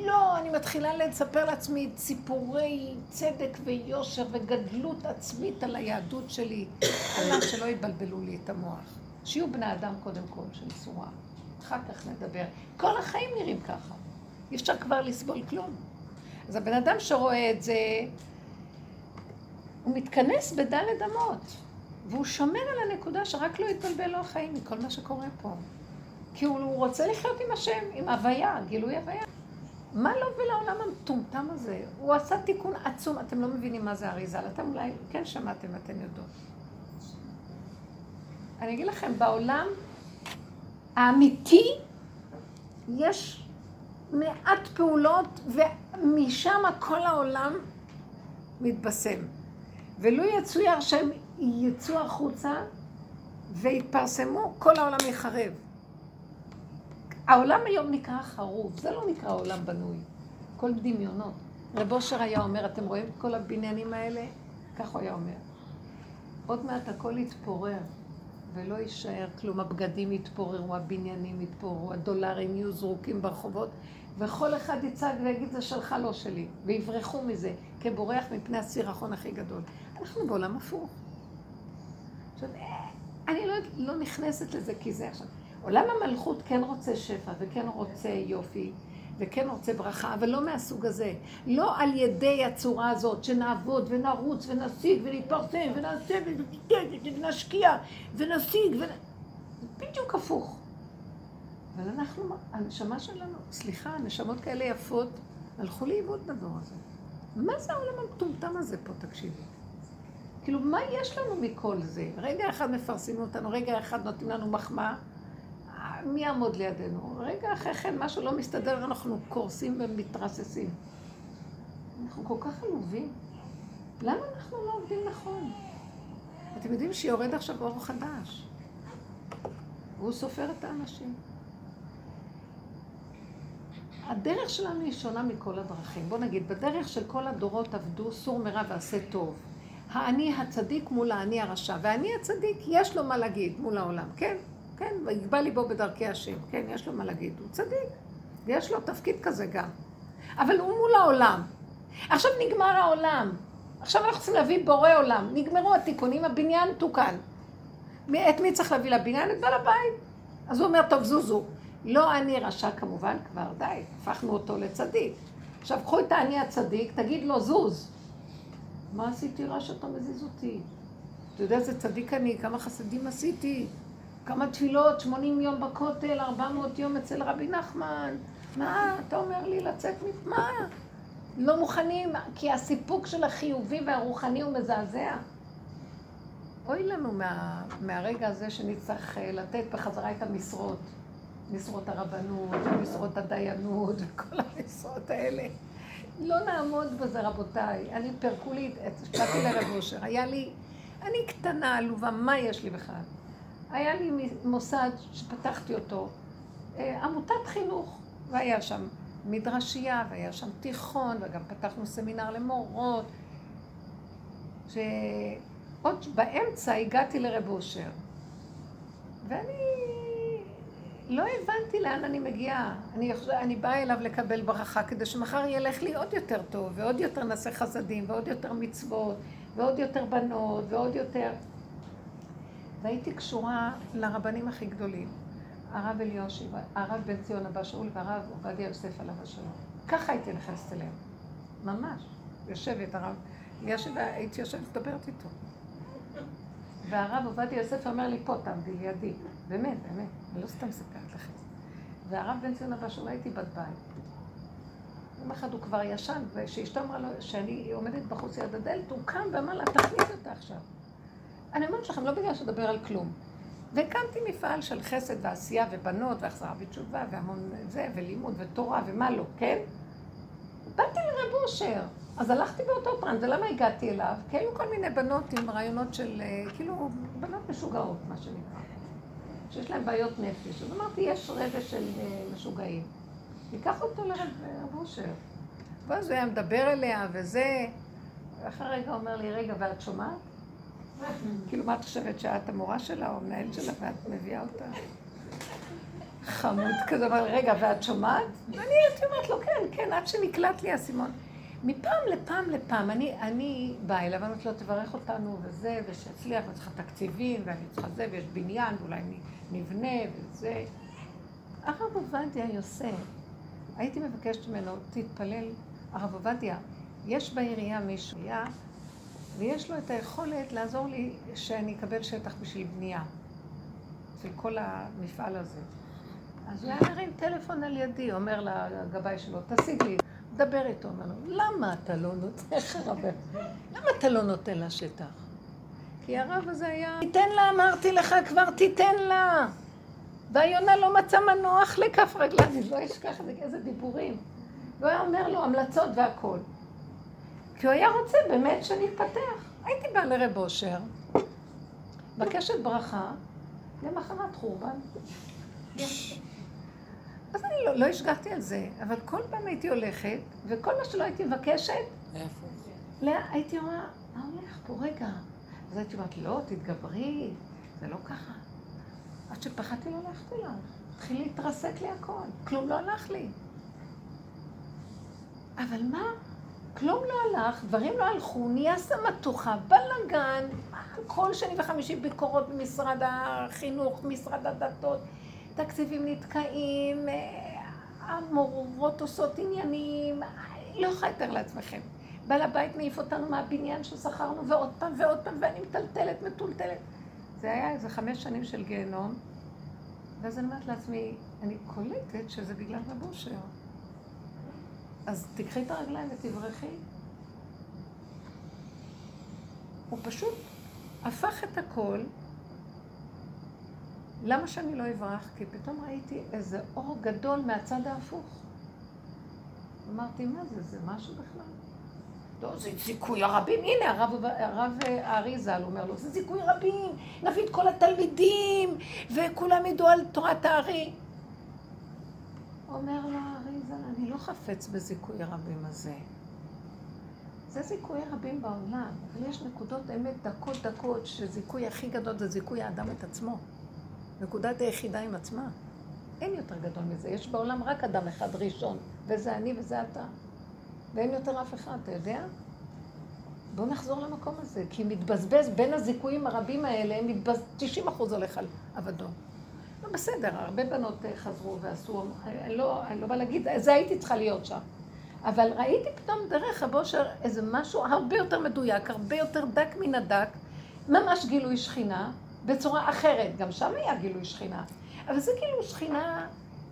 לא, אני מתחילה לספר לעצמי סיפורי צדק ויושר וגדלות עצמית על היהדות שלי. מנת שלא יבלבלו לי את המוח. שיהיו בני אדם קודם כל של צורה. אחר כך נדבר. כל החיים נראים ככה. אי אפשר כבר לסבול כלום. אז הבן אדם שרואה את זה, הוא מתכנס בדלת אמות, והוא שומר על הנקודה שרק לא יתבלבל לו החיים מכל מה שקורה פה. כי הוא רוצה לחיות עם השם, עם הוויה, גילוי הוויה. מה לא ולעולם המטומטם הזה? הוא עשה תיקון עצום, אתם לא מבינים מה זה אריזה, אתם אולי כן שמעתם, אתם יודעות. אני אגיד לכם, בעולם האמיתי יש מעט פעולות, ומשם כל העולם מתבשם. ולו יצויר שהם יצאו החוצה ויתפרסמו, כל העולם יחרב. העולם היום נקרא חרוב, זה לא נקרא עולם בנוי, כל דמיונות. רב אושר היה אומר, אתם רואים את כל הבניינים האלה? כך הוא היה אומר. עוד מעט הכל יתפורר. ולא יישאר כלום, הבגדים יתפוררו, הבניינים יתפוררו, הדולרים יהיו זרוקים ברחובות, וכל אחד יצעק ויגיד זה שלך, לא שלי, ויברחו מזה, כבורח מפני הסירחון הכי גדול. אנחנו בעולם הפוך. עכשיו, אה, אני לא, לא נכנסת לזה כי זה עכשיו. עולם המלכות כן רוצה שפע וכן רוצה יופי. וכן רוצה ברכה, אבל לא מהסוג הזה. לא על ידי הצורה הזאת, שנעבוד ונרוץ ונשיג ונתפרסם ונעשה ונשקיע ונשיג ונ... בדיוק הפוך. אבל אנחנו, הנשמה שלנו, סליחה, נשמות כאלה יפות, הלכו לאיבוד בדור הזה. מה זה העולם המטומטם הזה פה, תקשיבי? כאילו, מה יש לנו מכל זה? רגע אחד מפרסמים אותנו, רגע אחד נותנים לנו מחמאה. מי יעמוד לידינו? רגע אחרי כן משהו לא מסתדר, אנחנו קורסים ומתרססים. אנחנו כל כך עלובים. למה אנחנו לא עובדים נכון? אתם יודעים שיורד עכשיו אור חדש. והוא סופר את האנשים. הדרך שלנו היא שונה מכל הדרכים. בוא נגיד, בדרך של כל הדורות עבדו סור מרע ועשה טוב. האני הצדיק מול האני הרשע. והאני הצדיק, יש לו מה להגיד מול העולם, כן? כן, ויגבה ליבו בדרכי השם, כן, יש לו מה להגיד. הוא צדיק, ויש לו תפקיד כזה גם. אבל הוא מול העולם. עכשיו נגמר העולם. עכשיו אנחנו צריכים להביא בורא עולם. נגמרו התיקונים, הבניין תוקן. את מי צריך להביא לבניין? את בעל הבית. אז הוא אומר, טוב, זוזו. לא אני רשע כמובן, כבר די, הפכנו אותו לצדיק. עכשיו, קחו את האני הצדיק, תגיד לו, זוז. מה עשיתי רע שאתה מזיז אותי? אתה יודע איזה צדיק אני, כמה חסדים עשיתי, כמה תפילות, 80 יום בכותל, 400 יום אצל רבי נחמן. מה, אתה אומר לי לצאת מה? לא מוכנים, כי הסיפוק של החיובי והרוחני הוא מזעזע. אוי לנו מה, מהרגע הזה שנצטרך אה, לתת בחזרה את המשרות. משרות הרבנות, משרות הדיינות וכל המשרות האלה. לא נעמוד בזה, רבותיי. אני פירקו לי, באתי לרב אושר, היה לי, אני קטנה, עלובה, מה יש לי בכלל? היה לי מוסד שפתחתי אותו, אה, עמותת חינוך, והיה שם מדרשייה, והיה שם תיכון, וגם פתחנו סמינר למורות, שעוד באמצע הגעתי לרב אושר, ואני לא הבנתי לאן אני מגיעה. אני, אני באה אליו לקבל ברכה כדי שמחר ילך לי עוד יותר טוב, ועוד יותר נעשה חסדים, ועוד יותר מצוות, ועוד יותר בנות, ועוד יותר... והייתי קשורה לרבנים הכי גדולים, הרב אליושי, הרב בן ציון אבא שאול והרב עובדיה יוסף עליו השלום. ככה הייתי נכנסת אליהם, ממש. יושבת, הרב אליושי, הייתי יושבת מדברת איתו. והרב עובדיה יוסף אומר לי, פה תעמדי לידי. באמת, באמת, אני לא סתם מספרת לכם. והרב בן ציון אבא שאולי הייתי בת בית. יום אחד הוא כבר ישן, וכשאשתו אמרה לו שאני עומדת בחוץ ליד הדלת, הוא קם ואמר לה, תכניס אותה עכשיו. אני אומרת לכם, לא בגלל שדבר על כלום. והקמתי מפעל של חסד ועשייה ובנות והחזרה בתשובה והמון זה, ולימוד ותורה ומה לא, כן? באתי לרב אושר. אז הלכתי באותו טרנד, ולמה הגעתי אליו? כי היו כל מיני בנות עם רעיונות של, אה, כאילו, בנות משוגעות, מה שנקרא. שיש להם בעיות נפש. אז אמרתי, יש רבע של אה, משוגעים. ניקח אותו לרב אושר. ואז הוא היה מדבר אליה וזה, ואחרי רגע אומר לי, רגע, ואת שומעת? כאילו, מה את חושבת, שאת המורה שלה או המנהל שלה ואת מביאה אותה? חמוד כזה, אבל רגע, ואת שומעת? ואני הייתי אומרת לו, כן, כן, עד שנקלט לי האסימון. מפעם לפעם לפעם, אני, אני באה אליו, אני אומרת לו, תברך אותנו וזה, ושיצליח, ואני צריכה תקציבים, ואני צריכה זה, ויש בניין, ואולי נבנה וזה. הרב עובדיה יוסף, הייתי מבקשת ממנו, תתפלל, הרב עובדיה, יש בעירייה מישהו, היה, ויש לו את היכולת לעזור לי שאני אקבל שטח בשביל בנייה, של כל המפעל הזה. אז הוא היה מרים טלפון על ידי, אומר לגבאי שלו, תשיג לי, דבר איתו, אומר לו, למה אתה לא נותן, איך הרב, למה אתה לא נותן לה שטח? כי הרב הזה היה... תיתן לה, אמרתי לך, כבר תיתן לה. והיונה לא מצא מנוח לכף רגליו, אני לא אשכח איזה דיבורים. והוא היה אומר לו המלצות והכול. כי הוא היה רוצה באמת שנתפתח. הייתי באה לרב אושר, מבקשת ברכה, למחרת חורבן. אז אני לא, לא השגחתי על זה, אבל כל פעם הייתי הולכת, וכל מה שלא הייתי מבקשת, הייתי אומרת, מה הולך פה? רגע, אז הייתי אומרת, לא, תתגברי, זה לא ככה. עד שפחדתי לא ללכת אליו. התחיל להתרסק לי הכל, כלום לא הלך לי. אבל מה? כלום לא הלך, דברים לא הלכו, נהיה סמטוחה, בלאגן, כל שני וחמישי ביקורות במשרד החינוך, משרד הדתות, תקציבים נתקעים, אה, המורות עושות עניינים, לא יכולה לתאר לעצמכם. בעל הבית מעיף אותנו מהבניין ששכרנו, ועוד פעם ועוד פעם, ואני מטלטלת, מטולטלת. זה היה איזה חמש שנים של גיהנום, ואז אני אומרת לעצמי, אני קולטת שזה בגלל רב אושר. אז תקחי את הרגליים ותברכי. הוא פשוט הפך את הכל. למה שאני לא אברח? כי פתאום ראיתי איזה אור גדול מהצד ההפוך. אמרתי, מה זה? זה משהו בכלל? לא, זה זיכוי הרבים. הנה, הרב, הרב הארי ז"ל אומר לו, זה זיכוי רבים, נביא את כל התלמידים, וכולם ידעו על תורת הארי. אומר לו הארי ז"ל, אני לא חפץ בזיכוי הרבים הזה. זה זיכוי רבים בעולם, אבל יש נקודות אמת דקות דקות, שזיכוי הכי גדול זה זיכוי האדם את עצמו. נקודת היחידה עם עצמה. אין יותר גדול מזה. יש בעולם רק אדם אחד ראשון, וזה אני וזה אתה. ואין יותר אף אחד, אתה יודע? בואו נחזור למקום הזה, כי מתבזבז בין הזיכויים הרבים האלה, מתבז... 90 אחוז הולך על אבדון. לא בסדר, הרבה בנות אה, חזרו ועשו, אני לא, אני לא באה להגיד, זה הייתי צריכה להיות שם. אבל ראיתי פתאום דרך הבושר איזה משהו הרבה יותר מדויק, הרבה יותר דק מן הדק, ממש גילוי שכינה, בצורה אחרת. גם שם היה גילוי שכינה. אבל זה כאילו שכינה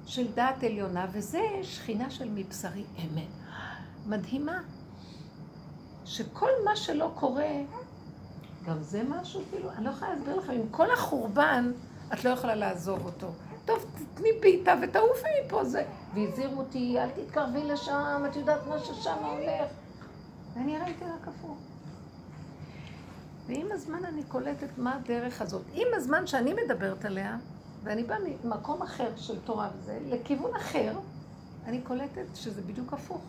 של דעת עליונה, וזה שכינה של מבשרי אמת. מדהימה. שכל מה שלא קורה, גם זה משהו, כאילו, אני לא יכולה להסביר לכם, עם כל החורבן, את לא יכולה לעזוב אותו. טוב, תתני בעיטה ותעופי מפה זה. והזהירו אותי, אל תתקרבי לשם, את יודעת מה ששם הולך. ואני ראיתי רק הפוך. ועם הזמן אני קולטת מה הדרך הזאת. עם הזמן שאני מדברת עליה, ואני באה ממקום אחר של תורה וזה, לכיוון אחר, אני קולטת שזה בדיוק הפוך.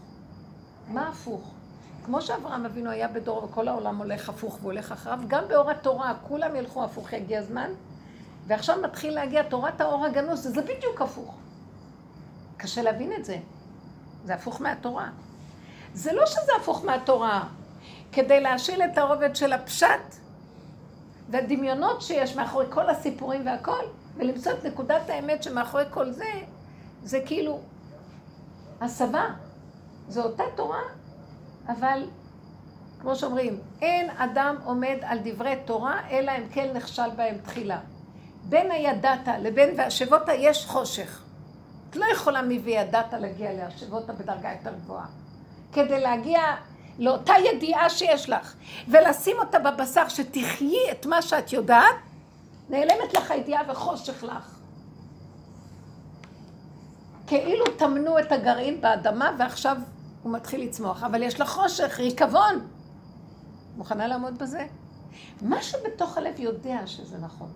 מה הפוך? כמו שאברהם אבינו היה בדור וכל העולם הולך הפוך והולך אחריו, גם באור התורה כולם ילכו הפוך, יגיע הזמן, ועכשיו מתחיל להגיע תורת האור הגנוז, וזה בדיוק הפוך. קשה להבין את זה. זה הפוך מהתורה. זה לא שזה הפוך מהתורה. כדי להשיל את הרובד של הפשט והדמיונות שיש מאחורי כל הסיפורים והכל, ולמצוא את נקודת האמת שמאחורי כל זה, זה כאילו הסבה. זו אותה תורה, אבל כמו שאומרים, אין אדם עומד על דברי תורה, אלא אם כן נכשל בהם תחילה. בין הידעת לבין והשבותה יש חושך. את לא יכולה מ"וידעת" להגיע להשבותה בדרגה יותר גבוהה. כדי להגיע לאותה ידיעה שיש לך, ולשים אותה בבשר, שתחיי את מה שאת יודעת, נעלמת לך הידיעה וחושך לך. כאילו טמנו את הגרעין באדמה ועכשיו הוא מתחיל לצמוח, אבל יש לך חושך, ריקבון. מוכנה לעמוד בזה? מה שבתוך הלב יודע שזה נכון,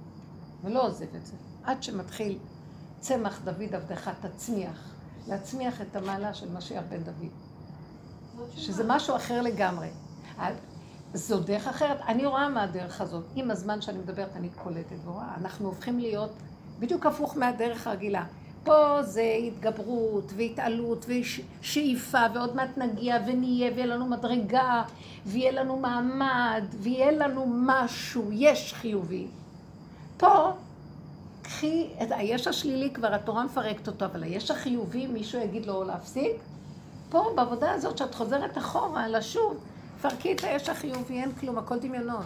ולא עוזב את זה, עד שמתחיל צמח דוד עבדך תצמיח, להצמיח את המעלה של משיח בן דוד. שזה משהו אחר לגמרי. זו דרך אחרת. אני רואה מה הדרך הזאת. עם הזמן שאני מדברת אני קולטת ורואה. אנחנו הופכים להיות בדיוק הפוך מהדרך הרגילה. פה זה התגברות והתעלות ושאיפה ועוד מעט נגיע ונהיה ויהיה לנו מדרגה ויהיה לנו מעמד ויהיה לנו משהו, יש חיובי. פה קחי את היש השלילי כבר התורה מפרקת אותו, אבל היש החיובי מישהו יגיד לו להפסיק? פה בעבודה הזאת שאת חוזרת אחורה לשוב, פרקי את היש החיובי, אין כלום, הכל דמיונות.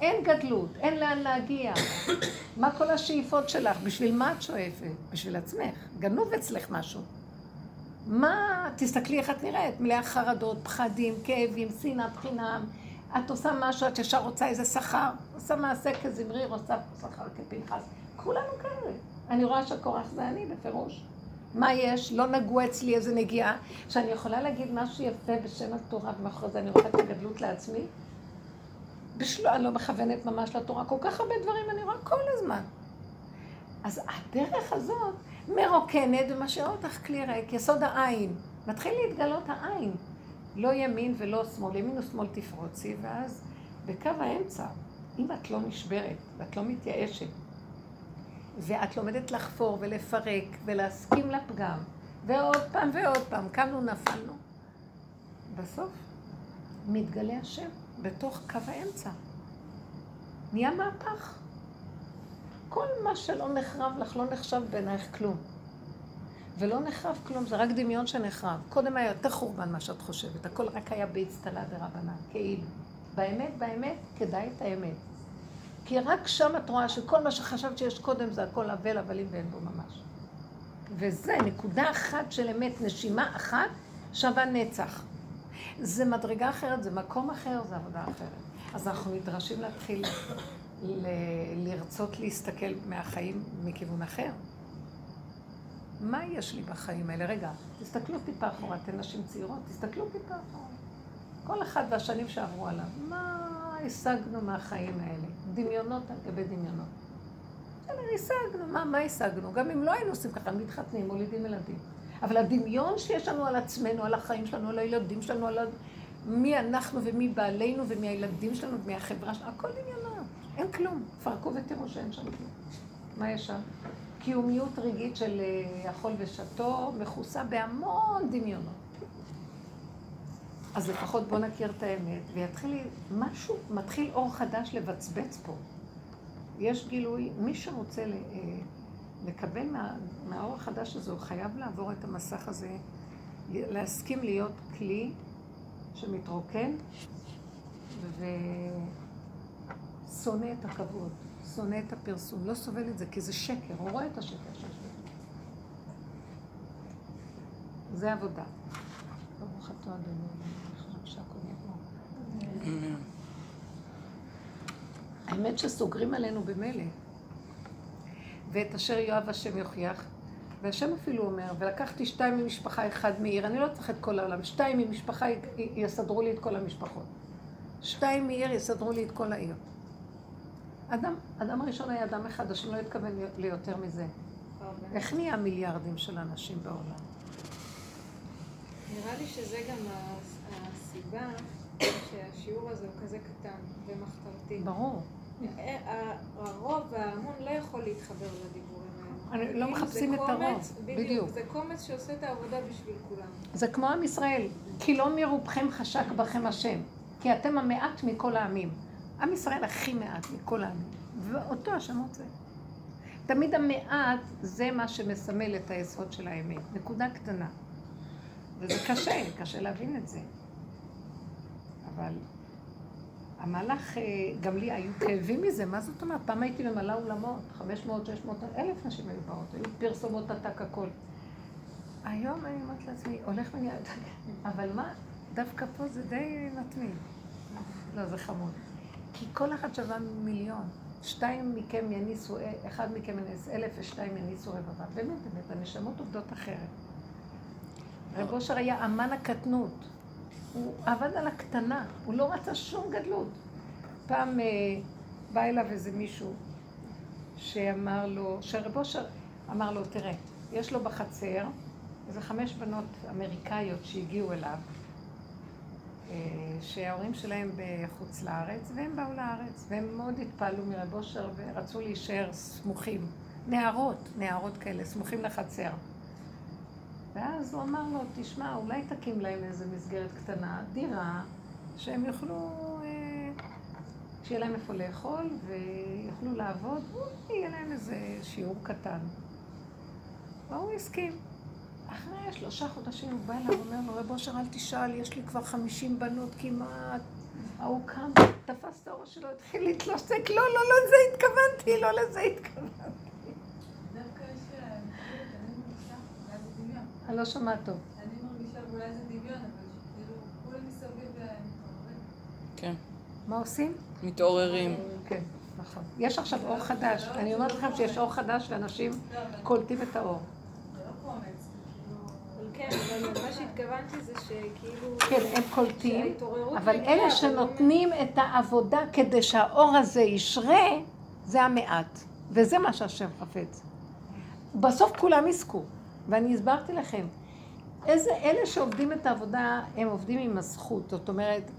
אין גדלות, אין לאן להגיע. מה כל השאיפות שלך? בשביל מה את שואפת? בשביל עצמך. גנוב אצלך משהו. מה, תסתכלי איך את נראית, מלאה חרדות, פחדים, כאבים, שנאת חינם. את עושה משהו, את ישר רוצה איזה שכר, עושה מעשה כזמרי, רוצה שכר כפנחס. כולנו כאלה. אני רואה שהכורח זה אני, בפירוש. מה יש? לא נגעו אצלי איזה נגיעה, שאני יכולה להגיד משהו יפה בשם התורה, ומאחורי זה אני רוצה את הגדלות לעצמי? בשלו, אני לא מכוונת ממש לתורה, כל כך הרבה דברים אני רואה כל הזמן. אז הדרך הזאת מרוקנת ומשאירה אותך כלי ריק, יסוד העין. מתחיל להתגלות העין. לא ימין ולא שמאל, ימין ושמאל תפרוצי, ואז בקו האמצע, אם את לא נשברת ואת לא מתייאשת, ואת לומדת לחפור ולפרק ולהסכים לפגם, ועוד פעם ועוד פעם, קמנו, נפלנו. בסוף מתגלה השם. בתוך קו האמצע. נהיה מהפך. כל מה שלא נחרב לך לא נחשב בעינייך כלום. ולא נחרב כלום, זה רק דמיון שנחרב. קודם היה יותר חורבן מה שאת חושבת, הכל רק היה באצטלה דרבנן, כאילו. באמת, באמת, כדאי את האמת. כי רק שם את רואה שכל מה שחשבת שיש קודם זה הכל אבל הבלים ואין בו ממש. וזה נקודה אחת של אמת, נשימה אחת שווה נצח. זה מדרגה אחרת, זה מקום אחר, זה עבודה אחרת. אז אנחנו נדרשים להתחיל ל- לרצות להסתכל מהחיים מכיוון אחר. מה יש לי בחיים האלה? רגע, תסתכלו טיפה אחורה, אתן נשים צעירות, תסתכלו טיפה אחורה. כל אחד והשנים שעברו עליו, מה השגנו מהחיים האלה? דמיונות על גבי דמיונות. בסדר, השגנו, מה, מה השגנו? גם אם לא היינו עושים ככה, מתחתנים, מולידים ילדים. אבל הדמיון שיש לנו על עצמנו, על החיים שלנו, על הילדים שלנו, על מי אנחנו ומי בעלינו ומי הילדים שלנו ומי החברה שלנו, הכל דמיונות, אין כלום. פרקו ותראו שאין שם כלום. מה יש שם? קיומיות רגעית של אכול אה, ושתו מכוסה בהמון דמיונות. אז לפחות בואו נכיר את האמת, ויתחיל משהו, מתחיל אור חדש לבצבץ פה. יש גילוי, מי שרוצה אה, לקבל מה, מהאור החדש הזה, הוא חייב לעבור את המסך הזה, להסכים להיות כלי שמתרוקן ושונא את הכבוד, שונא את הפרסום, לא סובל את זה, כי זה שקר, הוא רואה את השקר שיש בזה. זה עבודה. ברוך אתה אדוני, האמת שסוגרים עלינו במילא. ואת אשר יואב השם יוכיח. והשם אפילו אומר, ולקחתי שתיים ממשפחה אחד מעיר, אני לא צריך את כל העולם, שתיים ממשפחה יסדרו לי את כל המשפחות. שתיים מעיר יסדרו לי את כל העיר. אדם, אדם הראשון היה אדם אחד, השם לא התכוון ליותר מזה. איך נהיה מיליארדים של אנשים בעולם? נראה לי שזה גם הסיבה שהשיעור הזה הוא כזה קטן ומחתרתי. ברור. אה, הרוב וההמון לא יכול להתחבר לדיבורים האלה. לא מחפשים את הרוב, בדיוק. זה קומץ שעושה את העבודה בשביל כולם. זה כמו עם ישראל, כי לא מרובכם חשק בכם השם, כי אתם המעט מכל העמים. עם ישראל הכי מעט מכל העמים, ואותו השם רוצה. תמיד המעט זה מה שמסמל את היסוד של האמת, נקודה קטנה. וזה קשה, קשה להבין את זה. אבל המהלך, אה, גם לי היו כאבים מזה, מה זאת אומרת? פעם הייתי ממלאה אולמות, 500, 600, אלף נשים היו באות, היו פרסומות עתק הכל. היום אני אומרת לעצמי, הולך ונהיה, אבל מה, דווקא פה זה די מתמיד. לא, זה חמוד. כי כל אחת שווה מיליון. שתיים מכם יניסו, אחד מכם יניס אלף ושתיים יניסו רבבה. באמת, באמת, הנשמות עובדות אחרת. רב אושר היה אמן הקטנות. הוא עבד על הקטנה, הוא לא רצה שום גדלות. פעם אה, בא אליו איזה מישהו שאמר לו, שרב אושר אמר לו, תראה, יש לו בחצר איזה חמש בנות אמריקאיות שהגיעו אליו, שההורים שלהם בחוץ לארץ, והם באו לארץ, והם מאוד התפעלו מרב אושר ורצו להישאר סמוכים. נערות, נערות כאלה, סמוכים לחצר. ואז הוא אמר לו, תשמע, אולי תקים להם איזה מסגרת קטנה, דירה, שהם יוכלו, אה, שיהיה להם איפה לאכול ויוכלו לעבוד, ויהיה להם איזה שיעור קטן. והוא הסכים. אחרי שלושה חודשים הוא בא אליו ואומר לו, רב אושר, אל תשאל, יש לי כבר חמישים בנות כמעט. ההוא קם, תפס את הראש שלו, התחיל להתלוסק, לא, לא, לא לזה התכוונתי, לא לזה התכוונתי. אני לא שומעת טוב. אני מרגישה אולי זה דמיון, אבל כאילו כולם מסביב מתעוררים. כן. מה עושים? מתעוררים. כן, נכון. יש עכשיו אור חדש. אני אומרת לכם שיש אור חדש ואנשים קולטים את האור. כן, אבל מה שהתכוונתי זה שכאילו... כן, הם קולטים, אבל אלה שנותנים את העבודה כדי שהאור הזה ישרה, זה המעט. וזה מה שהשם חפץ. בסוף כולם יזכו. ואני הסברתי לכם, איזה, אלה שעובדים את העבודה, הם עובדים עם הזכות. זאת אומרת,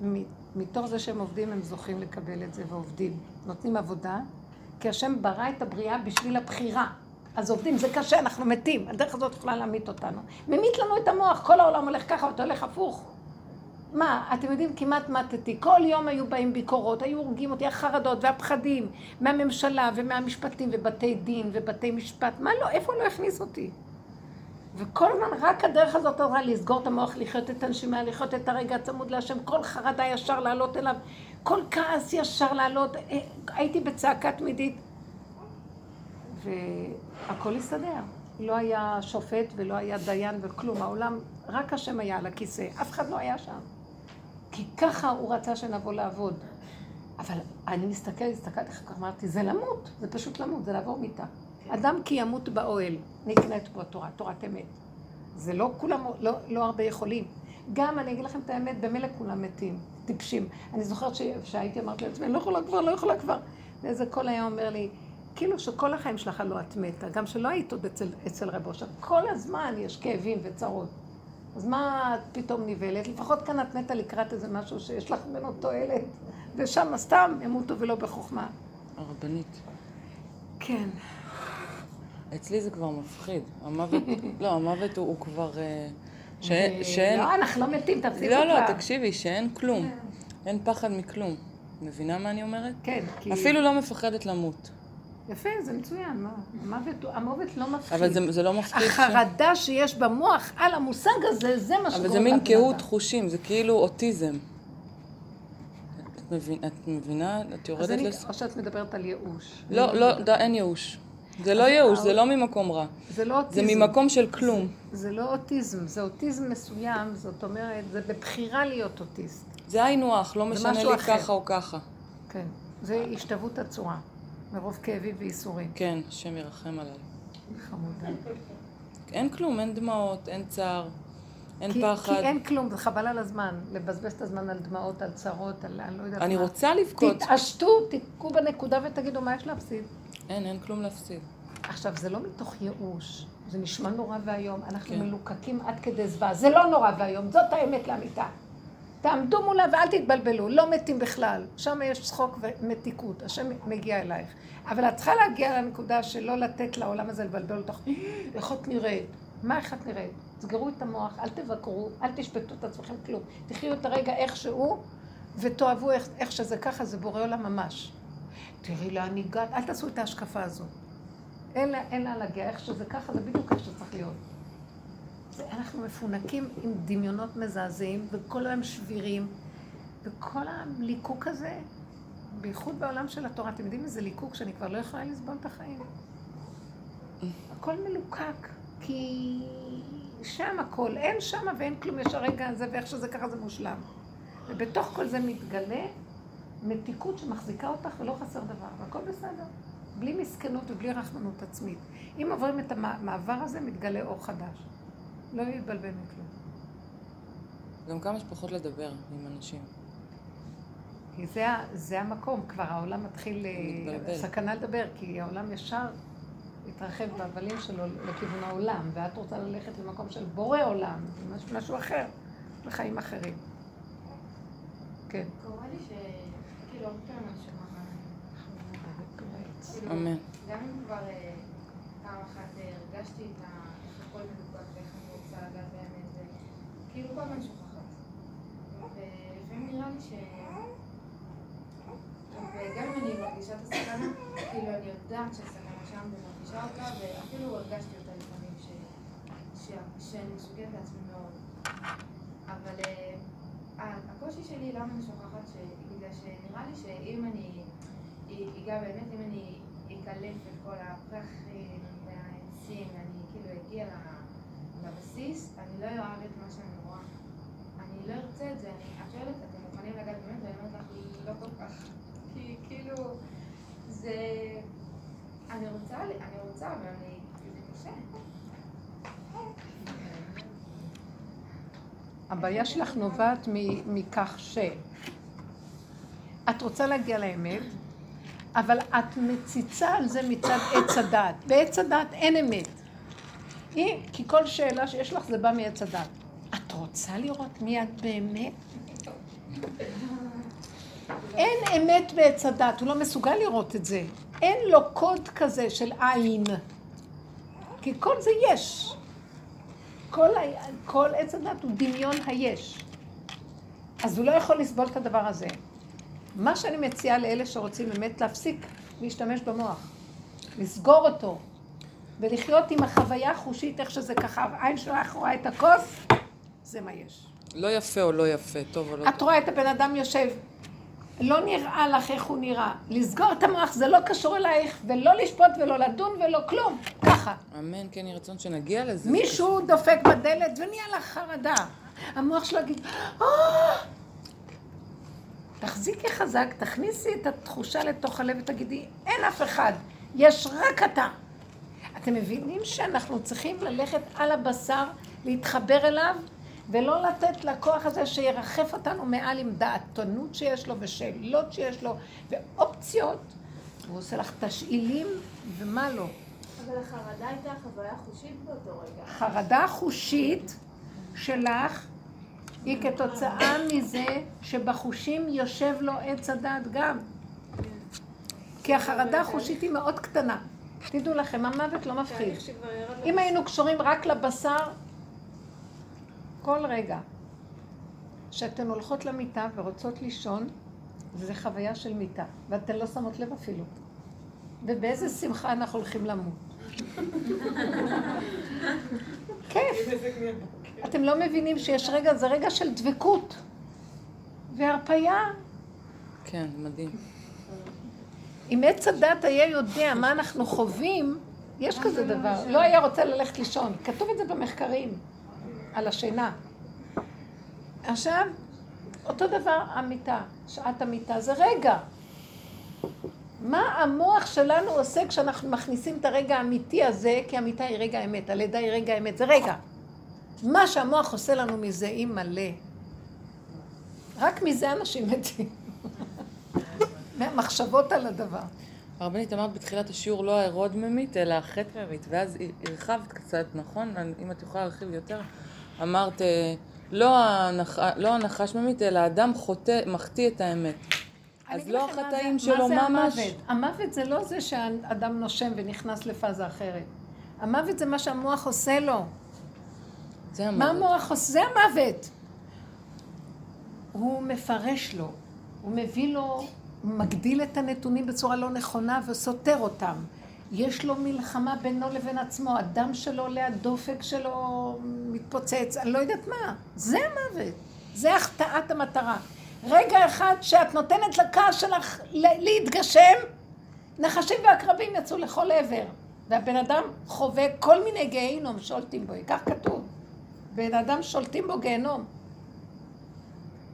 מתוך זה שהם עובדים, הם זוכים לקבל את זה ועובדים. נותנים עבודה, כי השם ברא את הבריאה בשביל הבחירה. אז עובדים, זה קשה, אנחנו מתים. הדרך הזאת יכולה להמית אותנו. ממית לנו את המוח, כל העולם הולך ככה, ואתה הולך הפוך. מה, אתם יודעים, כמעט מתתי. כל יום היו באים ביקורות, היו הורגים אותי, החרדות והפחדים מהממשלה ומהמשפטים ובתי דין ובתי משפט. מה לא, איפה לא הכניס אותי? וכל הזמן רק הדרך הזאת אמרה לסגור את המוח, לחיות את הנשימה, לחיות את הרגע הצמוד להשם, כל חרדה ישר לעלות אליו, כל כעס ישר לעלות, אה, הייתי בצעקה תמידית. והכל הסתדר. לא היה שופט ולא היה דיין וכלום, העולם, רק השם היה על הכיסא, אף אחד לא היה שם. כי ככה הוא רצה שנבוא לעבוד. אבל אני מסתכלת, הסתכלתי אחר כך, אמרתי, זה למות, זה פשוט למות, זה לעבור מיטה. אדם כי ימות באוהל, נקנית בו התורה, תורת אמת. זה לא כולם, לא, לא הרבה יכולים. גם, אני אגיד לכם את האמת, במילא כולם מתים, טיפשים. אני זוכרת שהייתי אמרת לעצמי, אני לא יכולה כבר, לא יכולה כבר. ואיזה קול היה אומר לי, כאילו שכל החיים שלך לא את מתה, גם שלא היית עוד אצל, אצל רב אושר. כל הזמן יש כאבים וצרות. אז מה את פתאום נבהלת? לפחות כאן את מתה לקראת איזה משהו שיש לך ממנו תועלת, ושם סתם ימותו ולא בחוכמה. הרבנית. כן. אצלי זה כבר מפחיד. המוות, לא, המוות הוא, הוא כבר... אה, ש, שאין... לא, אנחנו לא מתים, תפסיקו כבר. לא, לא, תקשיבי, שאין כלום. אין פחד מכלום. מבינה מה אני אומרת? כן, כי... אפילו לא מפחדת למות. יפה, זה מצוין, מה? המוות, המוות לא מפחיד. אבל זה, זה לא מפחיד. החרדה ש... שיש במוח על המושג הזה, זה מה שגורם אבל זה מין קהות חושים, זה כאילו אוטיזם. את, מבין, את מבינה? את יורדת לס... אז אני, או שאת מדברת על ייאוש. לא, לא, ד... אין ייאוש. זה לא ייאוש, זה לא ממקום רע. זה לא אוטיזם. זה ממקום של כלום. זה, זה לא אוטיזם, זה אוטיזם מסוים, זאת אומרת, זה בבחירה להיות אוטיסט. זה היינו הך, לא משנה לי אחר. ככה או ככה. כן, זה השתוות הצורה. מרוב כאבים וייסורים. כן, השם ירחם עליי. חמודה. אין כלום, אין דמעות, אין צער, אין כי, פחד. כי אין כלום, זה חבל על הזמן, לבזבז את הזמן על דמעות, על צרות, על אני לא יודעת מה. אני רוצה לבכות. תתעשתו, תתקעו בנקודה ותגידו מה יש להפסיד. אין, אין כלום להפסיד. עכשיו, זה לא מתוך ייאוש, זה נשמע נורא ואיום, אנחנו כן. מלוקקים עד כדי זוועה, זה לא נורא ואיום, זאת האמת לאמיתה. תעמדו מולה ואל תתבלבלו, לא מתים בכלל. שם יש צחוק ומתיקות, השם מגיע אלייך. אבל את צריכה להגיע לנקודה של לא לתת לעולם הזה לבלבל אותך. איך את נראית? מה איך את נראית? סגרו את המוח, אל תבקרו, אל תשפטו את עצמכם כלום. תחיו את הרגע איכשהו, ותאהבו איך, איך שזה ככה, זה בורא עולם ממש. תראי לאן הגעת, אל תעשו את ההשקפה הזאת. אין לה, אין לה להגיע, איך שזה ככה, זה בדיוק איך שצריך להיות. אנחנו מפונקים עם דמיונות מזעזעים, וכל היום שבירים, וכל הליקוק הזה, בייחוד בעולם של התורה, אתם יודעים איזה ליקוק שאני כבר לא יכולה לסבול את החיים? הכל מלוקק, כי שם הכל, אין שם ואין כלום, יש הרגע הזה, ואיך שזה ככה זה מושלם. ובתוך כל זה מתגלה מתיקות שמחזיקה אותך ולא חסר דבר, והכל בסדר. בלי מסכנות ובלי רחמנות עצמית. אם עוברים את המעבר הזה, מתגלה אור חדש. לא להתבלבל מכלום. גם כמה שפחות לדבר עם אנשים. כי זה, זה המקום, כבר העולם מתחיל... אה, מתבלבל. סכנה לדבר, כי העולם ישר התרחב בהבלים שלו לכיוון העולם, ואת רוצה ללכת למקום של בורא עולם, משהו, משהו אחר, לחיים אחרים. כן. קורה לי שכאילו, הרבה פעמים אני שומעת. אמן. גם אם כבר אה, פעם אחת אה, הרגשתי את הכל מנוגד ואיך אני רוצה לגעת באמת, וכאילו כל הזמן שוכחת. ולפעמים נראה לי ש... וגם אם אני מרגישה את הסכנה, כאילו אני יודעת שהסכנה שם ומרגישה אותה, ואפילו הרגשתי אותה לפעמים, ש... ש... שאני מסוגלת לעצמי מאוד. אבל uh, הקושי שלי, למה אני שוכחת, ש... בגלל שנראה לי שאם אני אגע באמת, אם אני אקלף את כל הפרחים והעצים, אני כאילו אגיע לבסיס, אני לא אוהב את מה שאני. אני לא ארצה את זה. את שואלת, אתם מוכנים לגעת באמת? ואני אומרת לך, לא כל כך. כי כאילו, זה... אני רוצה, אני רוצה, אבל אני... זה קשה. הבעיה שלך נובעת מכך ש... את רוצה להגיע לאמת, אבל את מציצה על זה מצד עץ הדת. בעץ הדת אין אמת. היא, כי כל שאלה שיש לך זה בא מעץ הדת. את רוצה לראות מי את באמת? אין אמת בעץ הדת, הוא לא מסוגל לראות את זה. אין לו קוד כזה של עין. כי כל זה יש. כל, כל עץ הדת הוא דמיון היש. אז הוא לא יכול לסבול את הדבר הזה. מה שאני מציעה לאלה שרוצים באמת להפסיק להשתמש במוח, לסגור אותו, ולחיות עם החוויה החושית, איך שזה ככה, העין שלך רואה את הכוס, זה מה יש. לא יפה או לא יפה, טוב או לא טוב. את רואה את הבן אדם יושב, לא נראה לך איך הוא נראה. לסגור את המוח זה לא קשור אלייך, ולא לשפוט ולא לדון ולא כלום, ככה. אמן, כן יהי רצון שנגיע לזה. מישהו דופק בדלת ונהיה לך חרדה. המוח שלו יגיד, אה! תחזיקי חזק, תכניסי את התחושה לתוך הלב ותגידי, אין אף אחד, יש רק אתה. אתם מבינים שאנחנו צריכים ללכת על הבשר, להתחבר אליו, ולא לתת לכוח הזה שירחף אותנו מעל עם דעתונות שיש לו, ושאלות שיש לו, ואופציות. הוא עושה לך תשאילים, ומה לא. אבל החרדה הייתה חוויה חושית באותו רגע. חרדה חושית שלך היא כתוצאה מזה שבחושים יושב לו עץ הדעת גם. כי החרדה החושית היא מאוד קטנה. תדעו לכם, המוות לא מפחיד. אם היינו קשורים רק לבשר, כל רגע שאתן הולכות למיטה ורוצות לישון, זה חוויה של מיטה, ואתן לא שמות לב אפילו. ובאיזה שמחה אנחנו הולכים למות. כיף. אתם לא מבינים שיש רגע, זה רגע של דבקות והרפייה. כן, מדהים. אם עץ הדת היה יודע מה אנחנו חווים, יש כזה דבר. לא היה רוצה ללכת לישון. כתוב את זה במחקרים, על השינה. עכשיו, אותו דבר המיטה, שעת המיטה, זה רגע. מה המוח שלנו עושה כשאנחנו מכניסים את הרגע האמיתי הזה, כי המיטה היא רגע האמת, הלידה היא רגע האמת, זה רגע. מה שהמוח עושה לנו מזה, היא מלא. רק מזה אנשים מתים. מהמחשבות על הדבר. הרבנית אמרת בתחילת השיעור לא הארוד ממית, אלא החטא ממית, ואז הרחבת קצת, נכון? אם את יכולה להרחיב יותר. אמרת, אה, לא, הנח... לא הנחש ממית, אלא אדם חוטא, מחטיא את האמת. אז לא מה החטאים שלו מה ממש. זה המוות? המוות זה לא זה שהאדם נושם ונכנס לפאזה אחרת. המוות זה מה שהמוח עושה לו. זה מה המוות. המוח עושה? זה המוות. הוא מפרש לו, הוא מביא לו, הוא מגדיל את הנתונים בצורה לא נכונה וסותר אותם. יש לו מלחמה בינו לבין עצמו, הדם שלו עולה, הדופק שלו מתפוצץ, אני לא יודעת מה. זה המוות, זה החטאת המטרה. רגע אחד שאת נותנת לכעס שלך להתגשם, נחשים ועקרבים יצאו לכל עבר. והבן אדם חווה כל מיני גיהינום שולטים בו, כך כתוב. בן אדם שולטים בו גיהנום.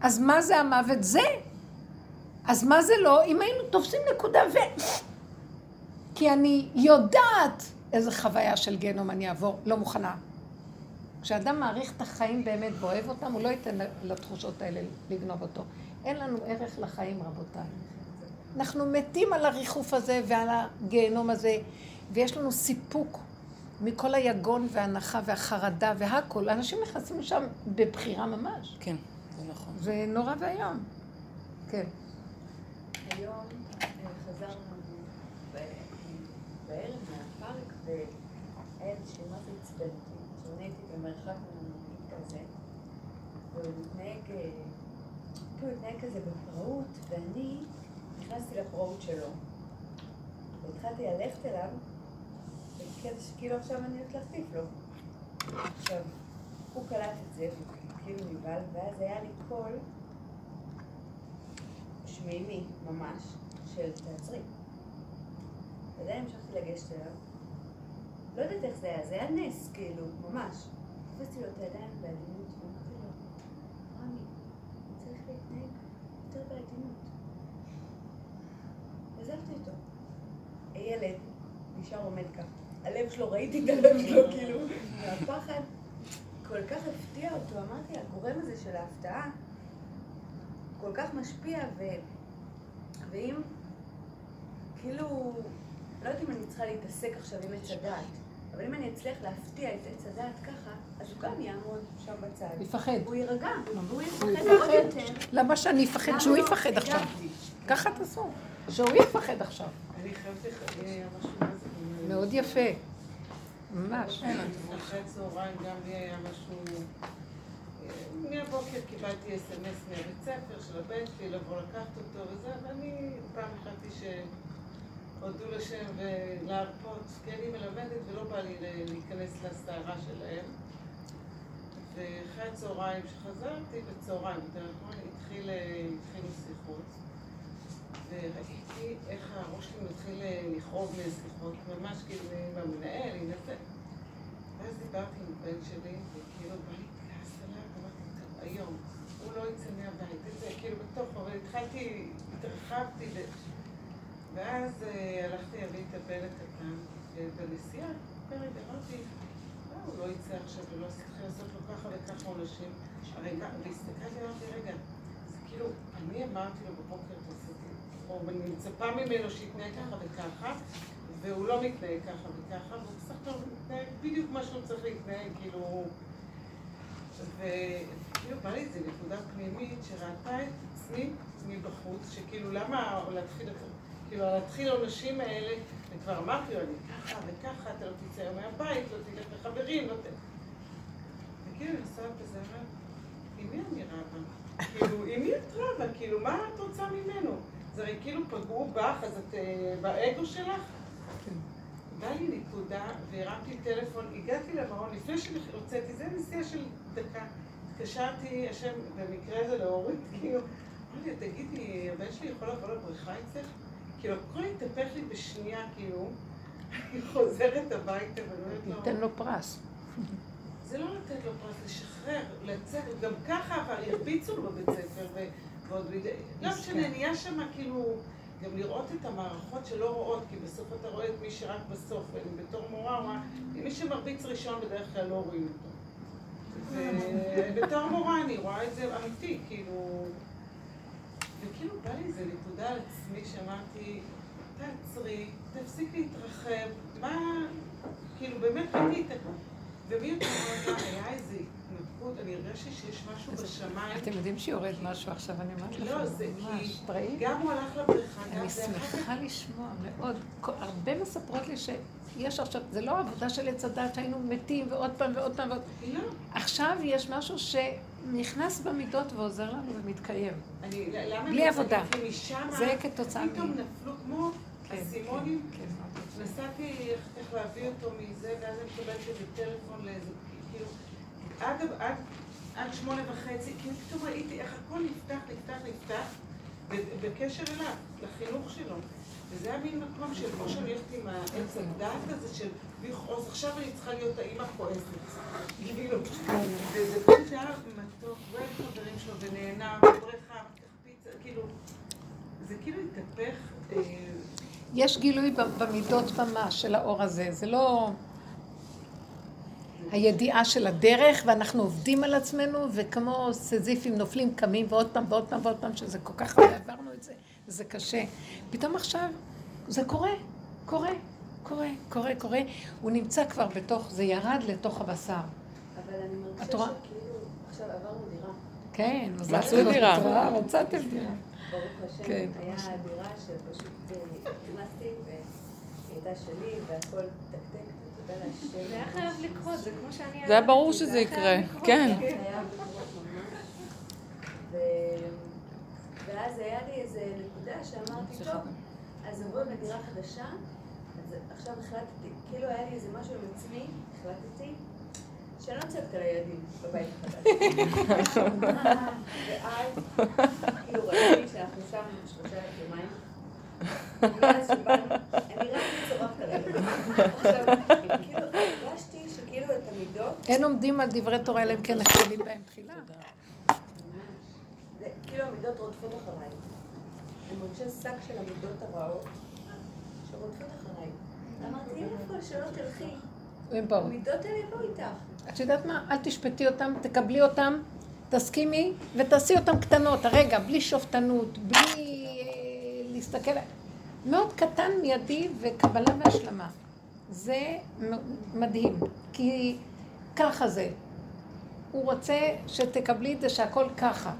אז מה זה המוות? זה. אז מה זה לא? אם היינו תופסים נקודה ו... כי אני יודעת איזה חוויה של גיהנום אני אעבור, לא מוכנה. כשאדם מעריך את החיים באמת ואוהב אותם, הוא לא ייתן לתחושות האלה לגנוב אותו. אין לנו ערך לחיים, רבותיי. אנחנו מתים על הריחוף הזה ועל הגיהנום הזה, ויש לנו סיפוק מכל היגון וההנחה והחרדה והכל. אנשים נכנסים לשם בבחירה ממש. כן, זה נכון. זה נורא ואיום. כן. היום אה, חזרנו בערב מהפארק והיה איזשהו מה זה עצבן אותי. במרחק מהמונית כזה, והוא מתנהג, אה, הוא התנהג כזה בפראות, ואני נכנסתי לפראות שלו. והתחלתי ללכת אליו, בקטע שכאילו עכשיו אני הולכת להחטיף לו. עכשיו, הוא קלט את זה, כאילו נבהל, ואז היה לי קול שמימי ממש, של תעצרי. ועדיין המשכתי לגשת אליו. לא יודעת איך זה היה, זה היה נס, כאילו, ממש. תפסתי לו את הידיים בעדינות, ואמרתי לו, רמי, צריך להתנהג יותר בעדינות. עזבתי אותו. הילד נשאר עומד ככה. הלב שלו, ראיתי את הלב שלו, כאילו, והפחד כל כך הפתיע אותו. אמרתי, הגורם הזה של ההפתעה כל כך משפיע, ו... ואם, כאילו, לא יודעת אם אני צריכה להתעסק עכשיו עם עץ הדעת, אבל אם אני אצליח להפתיע את עץ הדעת ככה, אז הוא גם יעמוד שם בצד. יפחד. הוא יירגע, הוא יפחד. עוד יותר. למה שאני אפחד שהוא לא? יפחד עכשיו? ככה תעשו. שהוא יפחד עכשיו. אני חייבת לך, משהו מאוד יפה. ממש. אחרי צהריים גם לי היה משהו, אה, מהבוקר קיבלתי אס.אם.אס מהבית ספר של הבן שלי לבוא לקחת אותו וזה, ואני פעם החלטתי שהודו לשם ולהרפות, כי אני מלמדת ולא בא לי להיכנס לסערה שלהם. ואחרי הצהריים שחזרתי, בצהריים, יותר נכון, התחיל, התחילו שיחות. וראיתי איך הראש שלי מתחיל אה, לכאוב מהשיחות, ממש כאילו עם המנהל, עם זה. ואז דיברתי עם הבן שלי, וכאילו בא לי כעס עליו, אמרתי, היום, הוא לא יצא מהבית, זה, כאילו בתוך, אבל התחלתי, התרחבתי, ו... ואז אה, הלכתי להביא את הבן הקטן, ובנסיעה, פרק, אמרתי, לא, הוא לא יצא עכשיו ולא צריך לעשות לו ככה וככה עונשים. הרי גם, והסתכלתי, אמרתי, רגע, זה כאילו, אני אמרתי לו בבוקר, תעשיתי, או אני מצפה ממנו שיתנהג ככה וככה, והוא לא מתנהג ככה וככה, והוא בסך הכל מתנהג בדיוק מה שהוא צריך להתנהג, כאילו... וכאילו בא לי איזה נקודה פנימית שראתה את עצמי מבחוץ, שכאילו למה להתחיל, כאילו להתחיל העונשים האלה, וכבר אמרתי לו, אני ככה וככה, אתה לא תצא מהבית, לא תלך לחברים, לא ת... וכאילו אני נוסעת בזה, אומרת, עם מי אני רבה? כאילו, עם מי את רבה? כאילו, מה את רוצה ממנו? זה הרי כאילו פגעו בך, אז את אה, באגו שלך? בא לי נקודה, והרמתי טלפון, הגעתי למעון, לפני שהוצאתי, זה נסיעה של דקה. התקשרתי, השם, במקרה זה להוריד, כאילו, אמרתי תגידי, הבן שלי יכול לבוא לבריכה אצלך? כאילו, הכל התהפך לי בשנייה, כאילו, אני חוזרת הביתה ואומרת לו, ניתן לו פרס. זה לא לתת לו פרס, לשחרר, לצאת, גם ככה, אבל הרביצו לו בבית ספר, ועוד בידי, לא משנה, נהיה שם כאילו, גם לראות את המערכות שלא רואות, כי בסוף אתה רואה את מי שרק בסוף, ואני בתור מורה רואה, מי שמרביץ ראשון בדרך כלל לא רואים אותו. ובתור מורה אני רואה את זה אמיתי, כאילו... וכאילו בא לי איזה נקודה על עצמי שאמרתי, תעצרי, תפסיק להתרחב, מה... כאילו באמת ראיתי את ה... ומי יותר מאוד היה איזה התנתקות, אני הרגשתי שיש משהו בשמיים. אתם יודעים שיורד משהו עכשיו, אני אומרת לכם, לא, זה ממש, כי? גם הוא הלך לבריכה, אני שמחה לשמוע מאוד. הרבה מספרות לי שיש עכשיו, זה לא עבודה של עץ הדת שהיינו מתים ועוד פעם ועוד פעם ועוד... לא, עכשיו יש משהו שנכנס במידות ועוזר לנו ומתקיים. אני, למה בלי אני עבודה. משם זה כתוצאה מ... פתאום נפלו כמו כן, אסימונים. כן, כן. נסעתי איך להביא אותו מזה, ואז אני מקבלת איזה טלפון לאיזה, כאילו, עד, עד, שמונה וחצי, כאילו פתאום ראיתי איך הכל נפתח, נפתח, נפתח, בקשר אליו, לחינוך שלו. וזה היה מין מקום של כמו שאני הולכת עם העץ הדעת הזה של לכעוס, עכשיו אני צריכה להיות האימא כועסת. כאילו, וזה פשוט היה מתוק, היה עם חברים שלו ונהנה, בבריכה, פיצה, כאילו, זה כאילו התהפך. אה, יש גילוי במידות ממש של האור הזה, זה לא הידיעה של הדרך, ואנחנו עובדים על עצמנו, וכמו סזיפים נופלים, קמים, ועוד פעם ועוד פעם ועוד פעם, שזה כל כך הרבה עברנו את זה, זה קשה. פתאום עכשיו זה קורה, קורה, קורה, קורה, קורה. הוא נמצא כבר בתוך, זה ירד לתוך הבשר. אבל אני מרגישה? שכאילו, עכשיו עברנו דירה. כן, מזל מצאו טוב. דירה. מצאתם דירה. ברוך השם, כן. היה דירה שפשוט אה, נכנסתי והיא הייתה שלי והכל תקתק. זה היה חייב לקרות, זה כמו שאני... זה היה ברור שזה יקרה. כן. ו... ואז היה לי איזה נקודה שאמרתי, טוב, אז עוברים לדירה חדשה, אז עכשיו החלטתי, כאילו היה לי איזה משהו עם עצמי, החלטתי שאני לא צועקת על הילדים בבית החדש. ואז, כאילו ראיתי שאנחנו שם שלושה יומיים. מאז שבאנו, אני רק צורחת על הילדים. עכשיו, כאילו הרגשתי שכאילו את המידות אין עומדים על דברי תורה, אלא אם כן נכשלים בהם תחילה. כאילו המידות רודפות אחריי. אני מרגישה שק של המידות הרעות שרודפות אחריי. אמרתי, איפה שלא תלכי, הם באו. המידות האלה יבואו איתך. את יודעת מה? אל תשפטי אותם, תקבלי אותם, תסכימי ותעשי אותם קטנות, הרגע, בלי שופטנות, בלי אה, להסתכל... מאוד קטן, מיידי וקבלה והשלמה. זה מדהים, כי ככה זה. הוא רוצה שתקבלי את זה שהכל ככה.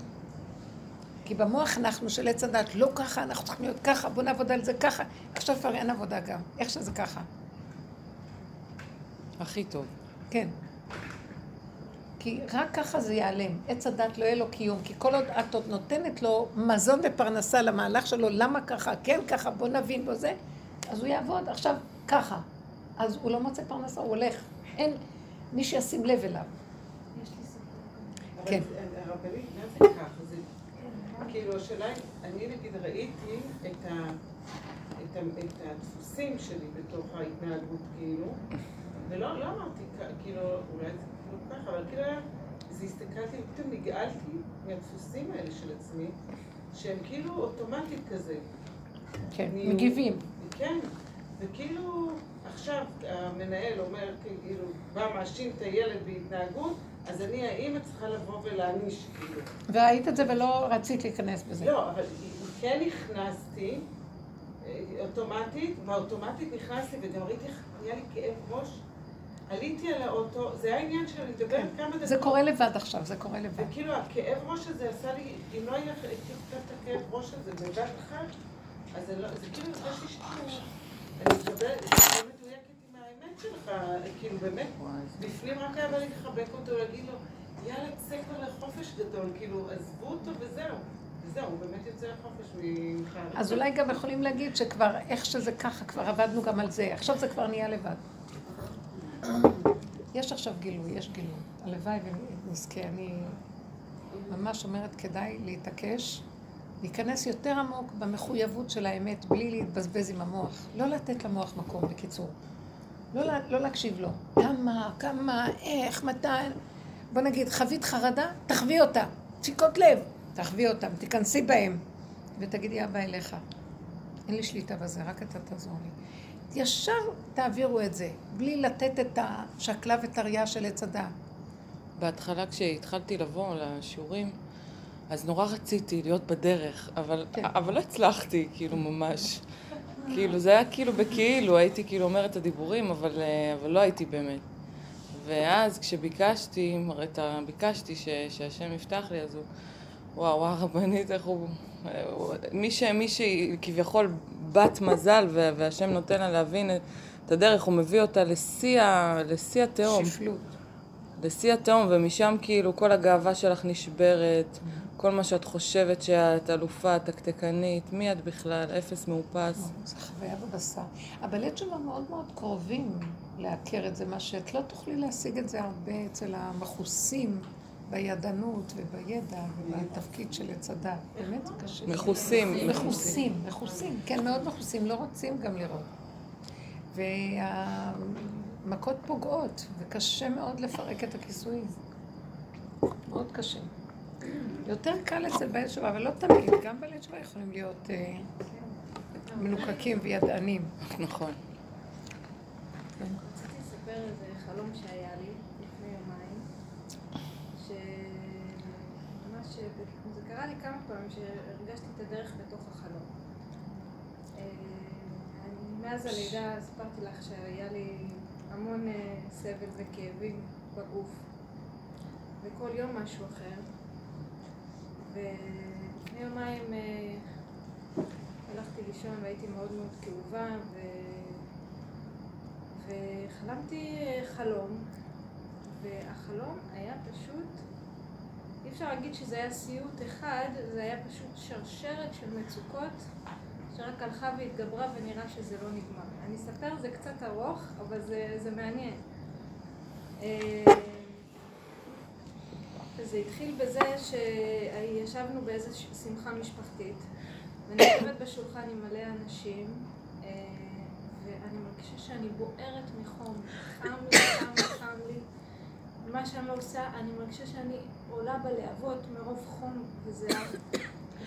כי במוח אנחנו של עץ הדת, לא ככה, אנחנו צריכים להיות ככה, בוא נעבוד על זה ככה. עכשיו כבר אין עבודה גם, איך שזה ככה. הכי טוב. כן. כי רק ככה זה ייעלם. עץ הדת לא יהיה לו קיום, כי כל עוד את עוד נותנת לו מזון ופרנסה למהלך שלו, למה ככה, כן ככה, בוא נבין בו זה, אז הוא יעבוד עכשיו ככה. אז הוא לא מוצא פרנסה, הוא הולך. אין מי שישים לב אליו. כן. הרבנית, מה זה ככה? זה כאילו, השאלה היא, אני נגיד ראיתי את ה... את, ה, את הדפוסים שלי בתוך ההתנהגות, כאילו, ולא לא אמרתי, כאילו, אולי זה כאילו ככה, אבל כאילו זה הסתכלתי, ופתאום נגאלתי מהדפוסים האלה של עצמי, שהם כאילו אוטומטית כזה. כן, אני- מגיבים. כן, וכאילו עכשיו המנהל אומר, כאילו, בא מאשים את הילד בהתנהגות, אז אני האימא צריכה לבוא ולהעניש, כאילו. וראית את זה ולא רצית להיכנס בזה. לא, אבל כן נכנסתי, אה, אוטומטית, באוטומטית נכנסתי, וגם ראיתי איך נהיה לי כאב ראש, עליתי על האוטו, זה היה עניין של לדבר כמה דקות. זה קורה לבד עכשיו, זה קורה לבד. וכאילו הכאב ראש הזה עשה לי, אם לא היה הייתי חושבת את הכאב ראש הזה בבת אחת, אז זה לא, זה כאילו הרגשתי אני מקבלת, אני לא מדויקת עם האמת שלך, כאילו באמת, בפנים רק היה בא לי לחבק אותו, להגיד לו, יאללה, צא כבר לחופש גדול, כאילו, עזבו אותו וזהו. הוא באמת יוצא לחופש ממך. אז אולי גם יכולים להגיד שכבר, איך שזה ככה, כבר עבדנו גם על זה. עכשיו זה כבר נהיה לבד. יש עכשיו גילוי, יש גילוי. הלוואי ונזכה. אני ממש אומרת, כדאי להתעקש, להיכנס יותר עמוק במחויבות של האמת, בלי להתבזבז עם המוח. לא לתת למוח מקום, בקיצור. לא, לא להקשיב לו. כמה, כמה, איך, מתי. בוא נגיד, חווית חרדה? תחווי אותה. דפיקות לב, תחווי אותם, תיכנסי בהם. ותגידי, אבא אליך. אין לי שליטה בזה, רק אתה תעזור לי. ישר תעבירו את זה, בלי לתת את השקלה וטריה של עץ הדעת. בהתחלה כשהתחלתי לבוא לשיעורים, אז נורא רציתי להיות בדרך, אבל, כן. אבל לא הצלחתי, כאילו ממש. כאילו, זה היה כאילו בכאילו, הייתי כאילו אומרת את הדיבורים, אבל, אה, אבל לא הייתי באמת. ואז כשביקשתי, את ה- ביקשתי ש, שהשם יפתח לי, אז הוא, וואו, וואו, הרבנית, איך הוא... הוא- מי, ש, שהיא כביכול בת מזל, וה- והשם נותן לה להבין את הדרך, הוא מביא אותה לשיא לשיא התהום. שפלות. לשיא התהום, ומשם כאילו כל הגאווה שלך נשברת, כל מה שאת חושבת שאת אלופה, תקתקנית, מי את בכלל, אפס מאופס. זו חוויה בבשר. הבלט שלו מאוד מאוד קרובים לעקר את זה, מה שאת לא תוכלי להשיג את זה הרבה אצל המכוסים בידענות ובידע ובתפקיד של עץ הדת. באמת זה קשה. מכוסים. מכוסים, מכוסים, כן, מאוד מכוסים, לא רוצים גם לראות. והמכות פוגעות, וקשה מאוד לפרק את הכיסויים. מאוד קשה. יותר קל אצל בעל שבה, אבל לא תמיד, גם בעלי שבה יכולים להיות אה, מלוקקים וידענים. נכון. רציתי לספר איזה חלום שהיה לי לפני יומיים, שממש, זה קרה לי כמה פעמים שהרגשתי את הדרך בתוך החלום. אה, מאז הלידה סיפרתי לך שהיה לי המון אה, סבל וכאבים בגוף, וכל יום משהו אחר. ולפני יומיים אה, הלכתי לישון והייתי מאוד מאוד כאובה, ו... וחלמתי אה, חלום, והחלום היה פשוט, אי אפשר להגיד שזה היה סיוט אחד, זה היה פשוט שרשרת של מצוקות שרק הלכה והתגברה ונראה שזה לא נגמר. אני אספר, זה קצת ארוך, אבל זה, זה מעניין. אה, זה התחיל בזה שישבנו באיזו שמחה משפחתית, ואני יושבת בשולחן עם מלא אנשים, אה, ואני מרגישה שאני בוערת מחום, חם לי, חם לי, חם לי. מה שאני לא עושה, אני מרגישה שאני עולה בלהבות מרוב חום וזיעה.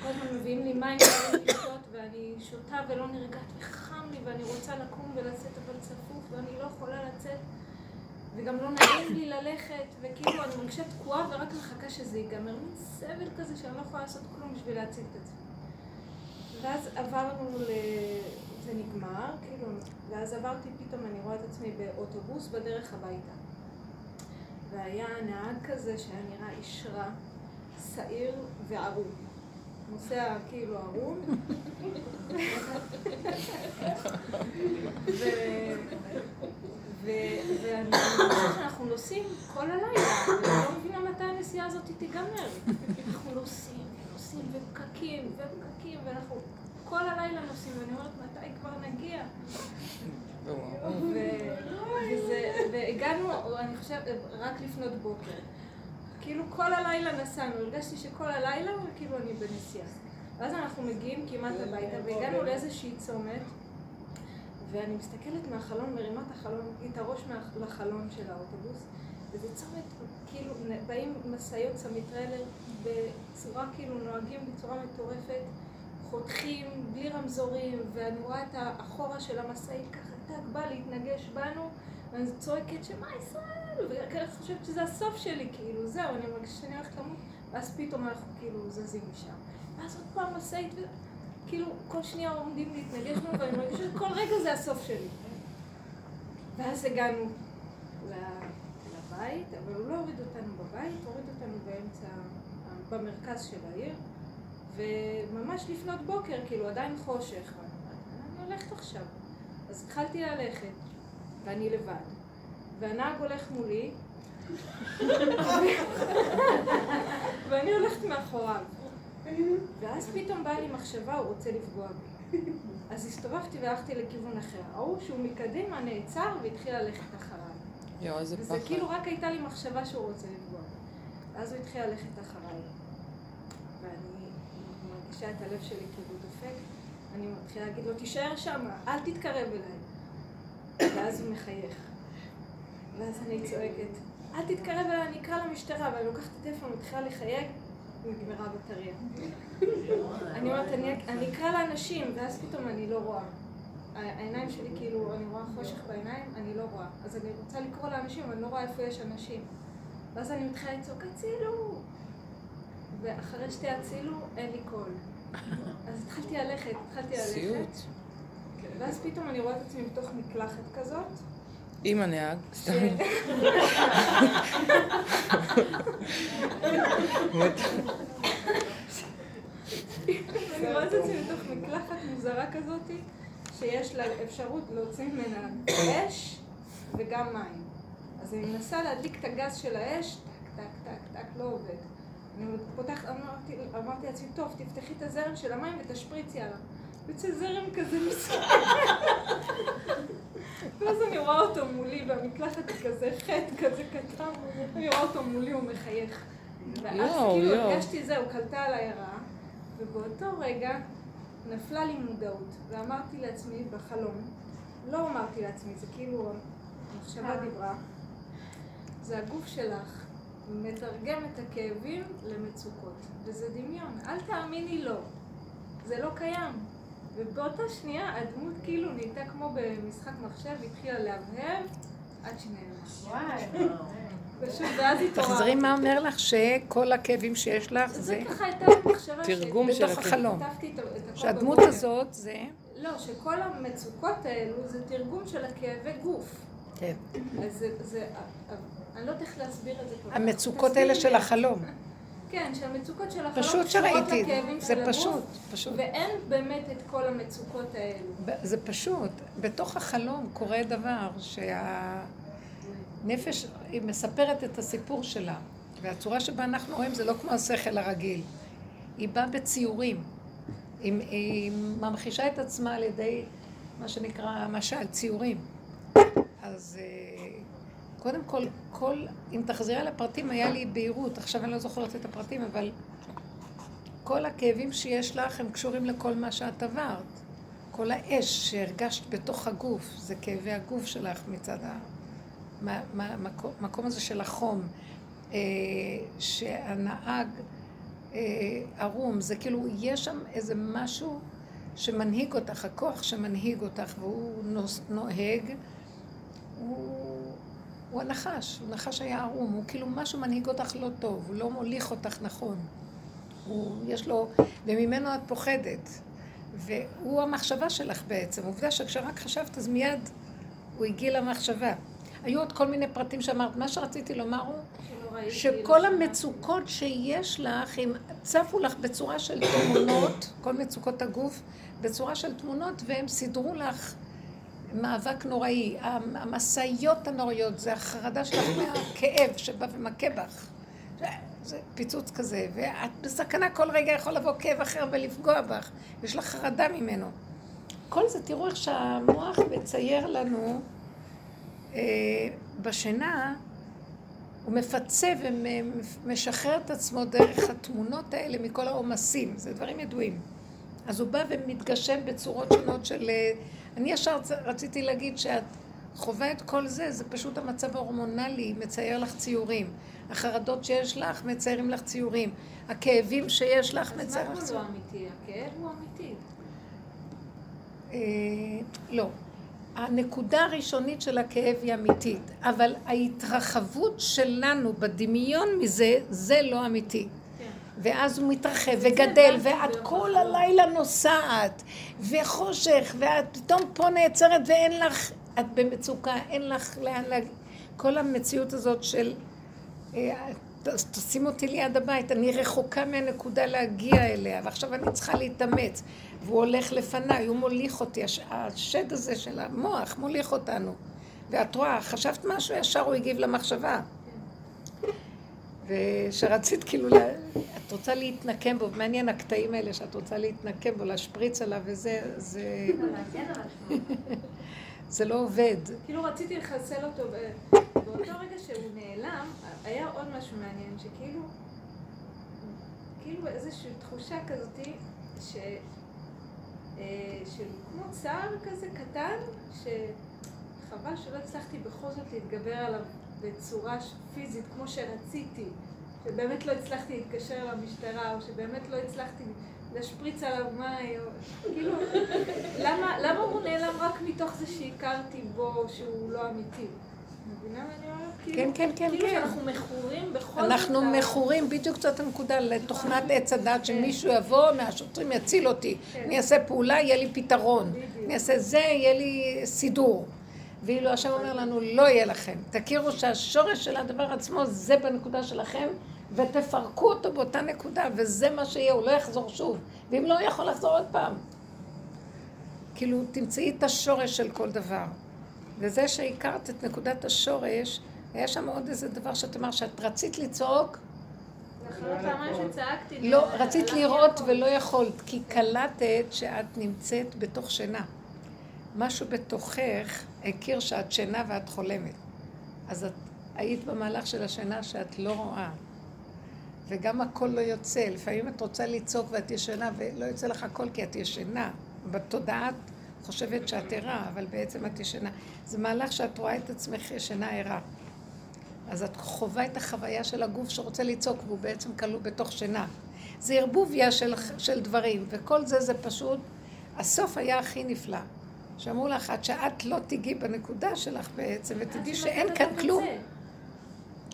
כל הזמן מביאים לי מים ואני לשתות, ואני שותה ולא נרגעת, וחם לי, ואני רוצה לקום ולצאת, אבל צפוף, ואני לא יכולה לצאת. וגם לא נעים לי ללכת, וכאילו אני מרגישה תקועה ורק מחכה שזה ייגמר. מין סבל כזה שאני לא יכולה לעשות כלום בשביל להציל את עצמי. ואז עברנו ל... זה נגמר, כאילו, ואז עברתי, פתאום אני רואה את עצמי באוטובוס בדרך הביתה. והיה נהג כזה שהיה נראה איש רע, שעיר וערום. נוסע כאילו ערום. ואני חושבת שאנחנו נוסעים כל הלילה, ואני לא מבינה מתי הנסיעה הזאת תיגמר. אנחנו נוסעים, ונוסעים, ופקקים, ופקקים, ואנחנו כל הלילה נוסעים, ואני אומרת, מתי כבר נגיע? וזה- והגענו, אני חושבת, רק לפנות בוקר. כאילו כל הלילה נסענו, הרגשתי שכל הלילה, כאילו אני בנסיעה. ואז אנחנו מגיעים כמעט הביתה, והגענו לאיזושהי צומת, ואני מסתכלת מהחלון, מרימה את החלון, את הראש לחלון של האוטובוס, וזה צומת, כאילו, באים משאיות סמיטריילר בצורה, כאילו, נוהגים בצורה מטורפת, חותכים בלי רמזורים, ואני רואה את האחורה של המשאית ככה, טק בא להתנגש בנו, ואני צועקת שמה ישראל, וכאילו חושבת שזה הסוף שלי, כאילו, זהו, אני מרגישה שאני הולכת למות, ואז פתאום אנחנו כאילו זזים משם. ואז עוד פעם משאית, כאילו, כל שנייה עומדים להתנגש בנו, ואני מרגישה שכל רגע זה הסוף שלי. ואז הגענו לבית, אבל הוא לא הוריד אותנו בבית, הוריד אותנו באמצע, במרכז של העיר, וממש לפנות בוקר, כאילו עדיין חושך. אני הולכת עכשיו. אז התחלתי ללכת, ואני לבד. והנהג הולך מולי, ואני הולכת מאחוריו. ואז פתאום באה לי מחשבה, הוא רוצה לפגוע בי. אז הסתובבתי והלכתי לכיוון אחר. ההוא שהוא מקדימה נעצר והתחיל ללכת אחריי. יואו, איזה וזה פחד. כאילו רק הייתה לי מחשבה שהוא רוצה לפגוע בי. ואז הוא התחיל ללכת אחריי. ואני מרגישה את הלב שלי כאילו דופק. אני מתחילה להגיד לו, תישאר שם, אל תתקרב אליי. ואז הוא מחייך. ואז אני צועקת, אל תתקרב אליי, אני אקרא למשטרה. ואני לוקחת את הטלפון ומתחילה לחייג, נגמרה הבטריה. אני אומרת, אני, אקרא לאנשים, ואז פתאום אני לא רואה. העיניים שלי כאילו, אני רואה חושך בעיניים, אני לא רואה. אז אני רוצה לקרוא לאנשים, אבל אני לא רואה איפה יש אנשים. ואז אני מתחילה לצעוק, הצילו! ואחרי שתצילו, אין לי קול. אז התחלתי ללכת, התחלתי ללכת. ואז פתאום אני רואה את עצמי בתוך מקלחת כזאת, עם הנהג. סתם. אני רואה את עצמי בתוך מקלחת מוזרה כזאת, שיש לה אפשרות להוציא ממנה אש וגם מים. אז אני מנסה להדליק את הגז של האש, טק, טק, טק, טק, לא עובד. אני פותחת, אמרתי, אמרתי לעצמי, טוב, תפתחי את הזרם של המים ותשפריצי עליו. יוצא זרם כזה מסכן. ואז אני רואה אותו מולי במקלחת כזה חטא כזה קטן, אני רואה אותו מולי, הוא מחייך. ואז כאילו. הרגשתי זהו, קלטה עליי הרעה, ובאותו רגע נפלה לי מודעות, ואמרתי לעצמי בחלום, לא אמרתי לעצמי, זה כאילו המחשבה דיברה, זה הגוף שלך מתרגם את הכאבים למצוקות, וזה דמיון, אל תאמיני לו, זה לא קיים. ובאותה שנייה הדמות כאילו נהייתה כמו במשחק מחשב, התחילה להבהב עד שנעלמה. וואי. ושוב, ואז התעוררתי. תחזרי מה אומר לך שכל הכאבים שיש לך זה. תרגום של. החלום. שהדמות. הזאת זה... לא, שכל המצוקות האלו זה תרגום של הכאבי גוף. כן. אז זה, אני לא יודעת איך להסביר את זה כל כך. המצוקות האלה. של החלום. כן, שהמצוקות של החלום פשוט שראיתי, זה הגוף, פשוט, פשוט. ואין באמת את כל המצוקות האלו. זה פשוט. בתוך החלום קורה דבר שהנפש, היא מספרת את הסיפור שלה. והצורה שבה אנחנו רואים זה לא כמו השכל הרגיל. היא באה בציורים. היא, היא ממחישה את עצמה על ידי מה שנקרא משל, ציורים. אז אה, קודם כל, כל, אם תחזרי על הפרטים, היה לי בהירות, עכשיו אני לא זוכרת את הפרטים, אבל כל הכאבים שיש לך הם קשורים לכל מה שאת עברת. כל האש שהרגשת בתוך הגוף, זה כאבי הגוף שלך מצד המקום הזה של החום, אה, שהנהג אה, ערום, זה כאילו, יש שם איזה משהו שמנהיג אותך, הכוח שמנהיג אותך והוא נוהג, הוא, הוא הנחש, הוא נחש היה ערום, הוא כאילו משהו מנהיג אותך לא טוב, הוא לא מוליך אותך נכון. הוא, יש לו, וממנו את פוחדת. והוא המחשבה שלך בעצם. עובדה שכשרק חשבת, אז מיד הוא הגיע למחשבה. היו עוד כל מיני פרטים שאמרת. מה שרציתי לומר הוא ראיתי, שכל לא. המצוקות שיש לך, הם צפו לך בצורה של תמונות, כל מצוקות הגוף, בצורה של תמונות, והם סידרו לך מאבק נוראי. המ- המשאיות הנוראיות, זה החרדה שלך מהכאב שבא ומכה בך. זה פיצוץ כזה, ואת בסכנה כל רגע יכול לבוא כאב אחר ולפגוע בך. יש לך חרדה ממנו. כל זה, תראו איך שהמוח מצייר לנו אה, בשינה, הוא מפצה ומשחרר את עצמו דרך התמונות האלה מכל העומסים, זה דברים ידועים. אז הוא בא ומתגשם בצורות שונות של... אה, אני ישר רציתי להגיד שאת חווה את כל זה, זה פשוט המצב ההורמונלי, מצייר לך ציורים. החרדות שיש לך, מציירים לך ציורים. הכאבים שיש לך, אז מצייר מה לך פה לא ציורים. אמיתי? הכאב הוא אמיתי. אה, לא. הנקודה הראשונית של הכאב היא אמיתית, אבל ההתרחבות שלנו בדמיון מזה, זה לא אמיתי. ואז הוא מתרחב וגדל, ואת כל. הלילה נוסעת, וחושך, ואת פתאום פה נעצרת ואין לך, את במצוקה, אין לך לאן להגיע. כל המציאות הזאת של אה, תשים אותי ליד הבית, אני רחוקה מהנקודה להגיע אליה, ועכשיו אני צריכה להתאמץ. והוא הולך לפניי, הוא מוליך אותי, הש- השד הזה של המוח מוליך אותנו. ואת רואה, חשבת משהו, ישר הוא הגיב למחשבה. ושרצית כאילו. את רוצה להתנקם בו, מעניין הקטעים האלה שאת רוצה להתנקם בו, להשפריץ עליו וזה, זה, זה לא עובד. כאילו רציתי לחסל אותו, באותו רגע שהוא נעלם, היה עוד משהו מעניין, שכאילו, כאילו איזושהי תחושה כזאתי, ש... אה, של כמו צער כזה קטן, שחבל שלא הצלחתי בכל זאת להתגבר עליו בצורה פיזית כמו שרציתי, שבאמת לא הצלחתי להתקשר למשטרה, או שבאמת לא הצלחתי להשפריץ עליו מים, או כאילו, למה, למה הוא נעלם רק מתוך זה שהכרתי בו שהוא לא אמיתי? כאילו, כן, כן, כן, כאילו כן. שאנחנו מכורים בכל זאת. אנחנו מכורים, בדיוק זאת הנקודה, לתוכנת עץ הדת, שמישהו יבוא מהשוטרים יציל אותי. כן. אני אעשה פעולה, יהיה לי פתרון. אני אעשה זה, יהיה לי סידור. ואילו השם אומר לנו, לא יהיה לכם. תכירו שהשורש של הדבר עצמו זה בנקודה שלכם, ותפרקו אותו באותה נקודה, וזה מה שיהיה, הוא לא יחזור שוב. ואם לא, הוא יכול לחזור עוד פעם. כאילו, תמצאי את השורש של כל דבר. וזה שהכרת את נקודת השורש, היה שם עוד איזה דבר שאת אמרת, שאת רצית לצעוק, אחרי פעמיים שצעקתי. לא, זה- רצית הלך לי לראות. ולא יכולת, כי קלטת שאת נמצאת בתוך שינה. משהו בתוכך הכיר שאת שינה ואת חולמת. אז את היית במהלך של השינה שאת לא רואה. וגם הקול לא יוצא. לפעמים את רוצה לצעוק ואת ישנה ולא יוצא לך קול כי את ישנה. בתודעה את חושבת שאת ערה, אבל בעצם את ישנה. זה מהלך שאת רואה את עצמך ישנה ערה. אז את חווה את החוויה של הגוף שרוצה לצעוק והוא בעצם כלוא בתוך שינה. זה ערבוביה של, של דברים, וכל זה זה פשוט, הסוף היה הכי נפלא. שאמרו לך, עד שאת לא תיגעי בנקודה שלך בעצם, ותדעי שאין כאן. כלום.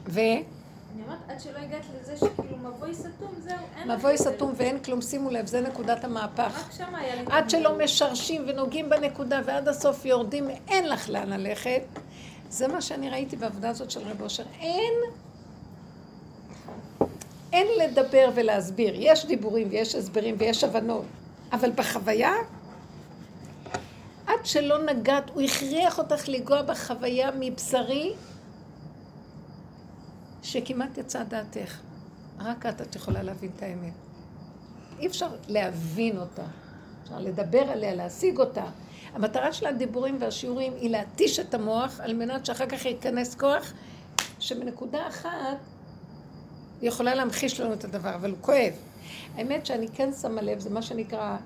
ו... אני אומרת, עד שלא הגעת לזה שכאילו מבוי סתום, זהו, אין מבוי. סתום ואין כלום, שימו לב, זה נקודת המהפך. רק שם היה לי... עד שלא. משרשים ונוגעים בנקודה ועד הסוף יורדים, אין לך לאן ללכת. זה מה שאני ראיתי בעבודה הזאת של רב אושר. אין, אין לדבר ולהסביר. יש דיבורים ויש הסברים ויש הבנות, אבל בחוויה, שלא נגעת, הוא הכריח אותך לנגוע בחוויה מבשרי, שכמעט יצאה דעתך. רק את, את יכולה להבין את האמת. אי אפשר להבין אותה. אפשר לדבר עליה, להשיג אותה. המטרה של הדיבורים והשיעורים היא להתיש את המוח על מנת שאחר כך ייכנס כוח שבנקודה אחת יכולה להמחיש לנו את הדבר, אבל הוא כואב. האמת שאני כן שמה לב, זה מה שנקרא,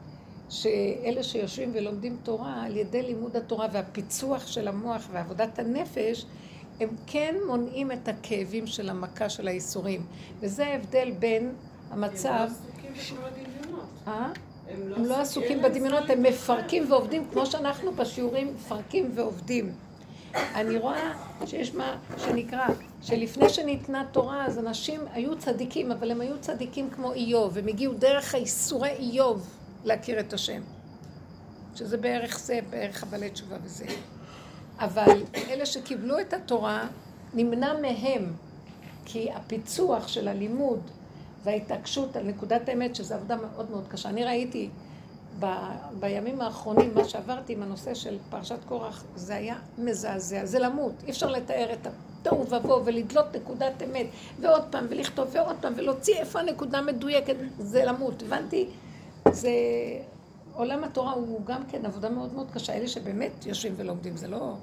שאלה שיושבים ולומדים תורה, על ידי לימוד התורה והפיצוח של המוח ועבודת הנפש, הם כן מונעים את הכאבים של המכה של האיסורים. וזה ההבדל בין המצב... הם לא. אה? הם לא אין עסוקים בדמיונות, הם. מפרקים ועובדים כמו שאנחנו בשיעורים מפרקים ועובדים. אני רואה שיש מה שנקרא, שלפני שניתנה תורה, אז אנשים היו צדיקים, אבל הם היו צדיקים כמו איוב, הם הגיעו דרך האיסורי איוב להכיר את השם. שזה בערך זה, בערך הבעלי תשובה וזה. אבל אלה שקיבלו את התורה, נמנע מהם, כי הפיצוח של הלימוד וההתעקשות על נקודת האמת, שזו עבודה מאוד מאוד קשה. אני ראיתי ב, בימים האחרונים, מה שעברתי עם הנושא של פרשת קורח, זה היה מזעזע, זה למות, אי אפשר לתאר את התוהו ובוהו ולדלות נקודת אמת, ועוד פעם, ולכתוב ועוד פעם, ולהוציא איפה הנקודה המדויקת, זה למות. הבנתי? זה... עולם התורה הוא גם כן עבודה מאוד מאוד קשה, אלה שבאמת יושבים ולומדים, זה לא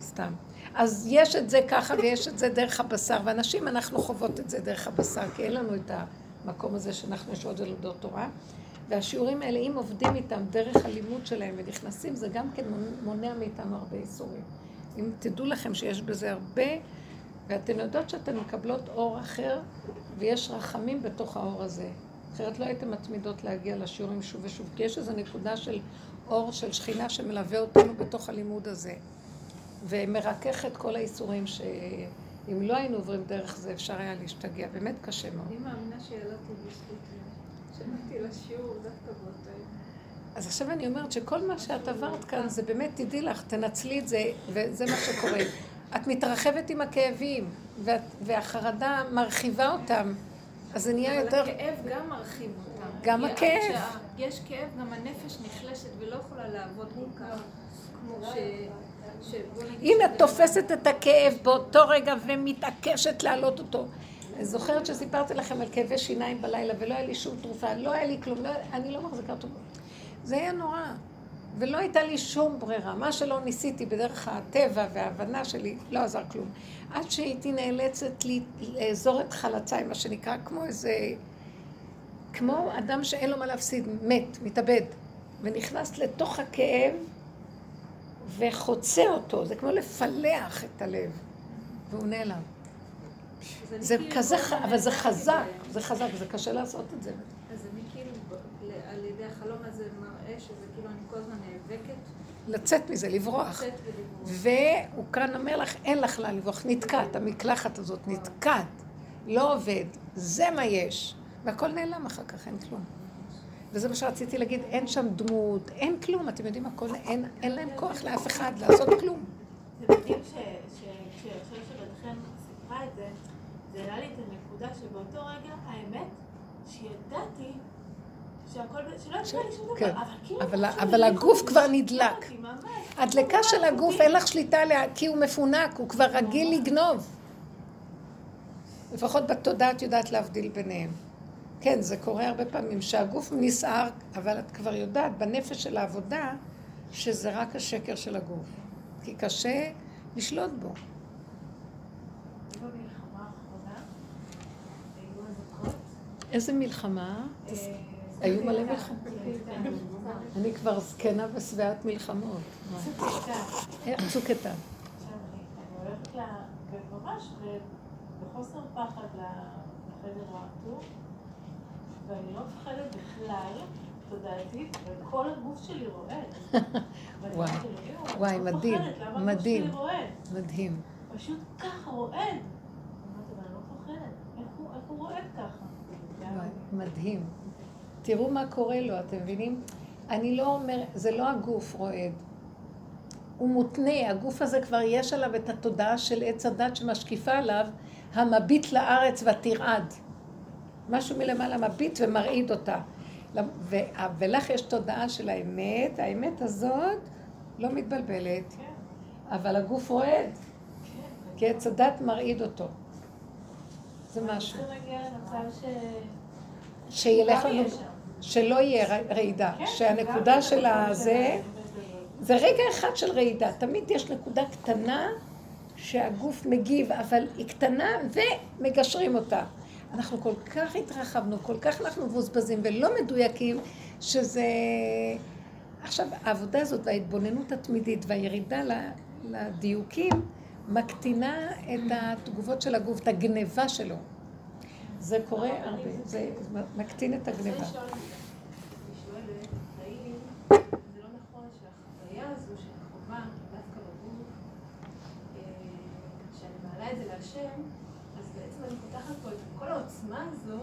סתם. אז יש את זה ככה ויש את זה דרך הבשר, ואנשים, אנחנו חוות את זה דרך הבשר, כי אין לנו את המקום הזה שאנחנו יושבות ולומדות תורה. והשיעורים האלה, אם עובדים איתם דרך הלימוד שלהם ונכנסים, זה גם כן מונע מאיתנו הרבה איסורים. אם תדעו לכם שיש בזה הרבה, ואתן יודעות שאתן מקבלות אור אחר, ויש רחמים בתוך האור הזה. אחרת לא הייתן מתמידות להגיע לשיעורים שוב ושוב, כי יש איזו נקודה של אור של שכינה שמלווה אותנו בתוך הלימוד הזה. ומרכך את כל האיסורים שאם לא היינו עוברים דרך זה, אפשר היה להשתגע. באמת קשה מאוד. אני מאמינה שהעלתי בזכות. שמעתי לשיעור דווקא באותו יום. אז עכשיו אני אומרת שכל מה שאת עברת כאן זה באמת, תדעי לך, תנצלי את זה, וזה מה שקורה. את מתרחבת עם הכאבים, ואת, והחרדה מרחיבה אותם. אז זה נהיה יותר... אבל הכאב גם מרחיב אותם. גם הכאב. יש כאב, גם הנפש נחלשת ולא יכולה לעבוד כל כך. כמו ש... אם את שזה- תופסת את הכאב באותו רגע ומתעקשת להעלות אותו. זוכרת שסיפרתי לכם על כאבי שיניים בלילה ולא היה לי שום תרופה, לא היה לי כלום, לא, אני לא מחזיקה תרופה. זה היה נורא. ולא הייתה לי שום ברירה. מה שלא ניסיתי בדרך הטבע וההבנה שלי, לא עזר כלום. עד שהייתי נאלצת לאזור את חלציי, מה שנקרא, כמו איזה... כמו אדם שאין לו מה להפסיד, מת, מתאבד, ונכנס לתוך הכאב וחוצה אותו, זה כמו לפלח את הלב, והוא נעלם. זה כאילו כזה, ח- אבל זה חזק. זה חזק, זה קשה לעשות את זה. אז אני כאילו, ב- ל- על ידי החלום הזה מראה שזה כאילו אני כל הזמן נאבקת, לצאת מזה, לברוח. והוא כאן אומר לך, אין לך לאן לברוח, נתקעת, המקלחת הזאת נתקעת, לא עובד, זה מה יש. והכל נעלם אחר כך, אין כלום. וזה מה שרציתי להגיד, אין שם דמות, אין כלום, אתם יודעים, הכל, אין, אין להם כוח לאף אחד לעשות כלום. זה מדהים ש- ש- כשאחרי שבת חן סיפרה את זה, זה העלה לי את הנקודה שבאותו רגע, האמת, שידעתי אבל כאילו... אבל- הרגיש הגוף כבר נדלק. הדלקה של הגוף, אין לך שליטה עליה, כי הוא מפונק, הוא כבר רגיל לגנוב. לפחות בתודעה את יודעת להבדיל ביניהם. כן, זה קורה הרבה פעמים, שהגוף נסער, אבל את כבר יודעת בנפש של העבודה שזה רק השקר של הגוף. כי קשה לשלוט בו. איזה מלחמה? היו מלא מלחמות. אני כבר זקנה ושבעת מלחמות. איך צוק איתן? אני הולכת ב- בחוסר פחד לחדר העטור, ואני לא מפחדת בכלל, תודעתית, וכל הגוף שלי רועד. וואי. אומרת, "אלוהים, אני וואי, מדהים, מדהים. מדהים. פשוט ככה רועד. אמרתי, אבל אני לא מפחדת. איך הוא- רועד ככה? מדהים. תראו מה קורה לו, אתם מבינים? אני לא אומר, זה לא הגוף רועד. הוא מותנה, הגוף הזה כבר יש עליו את התודעה של עץ הדת שמשקיפה עליו, המביט לארץ ותרעד. משהו מלמעלה מביט ומרעיד אותה. ולך יש תודעה של האמת, האמת הזאת לא מתבלבלת, כן, אבל הגוף רועד. כי עץ הדת מרעיד אותו. זה משהו. שילך לנו. שלא יהיה רעידה, כן, שהנקודה של הזה, זה רגע אחד של רעידה, תמיד יש נקודה קטנה שהגוף מגיב, אבל היא קטנה ומגשרים אותה. אנחנו כל כך התרחבנו, כל כך אנחנו מבוזבזים ולא מדויקים, שזה... עכשיו, העבודה הזאת וההתבוננות התמידית והירידה לדיוקים מקטינה את התגובות של הגוף, את הגניבה שלו. זה קורה הרבה, זה מקטין את הגניבה. רוצה לשאול אותך, אני שואלת, האם זה לא נכון שהחוויה הזו של החובה, דווקא בגוף, אה, כשאני להשם, אז בעצם אני פותחת פה את כל העוצמה הזו,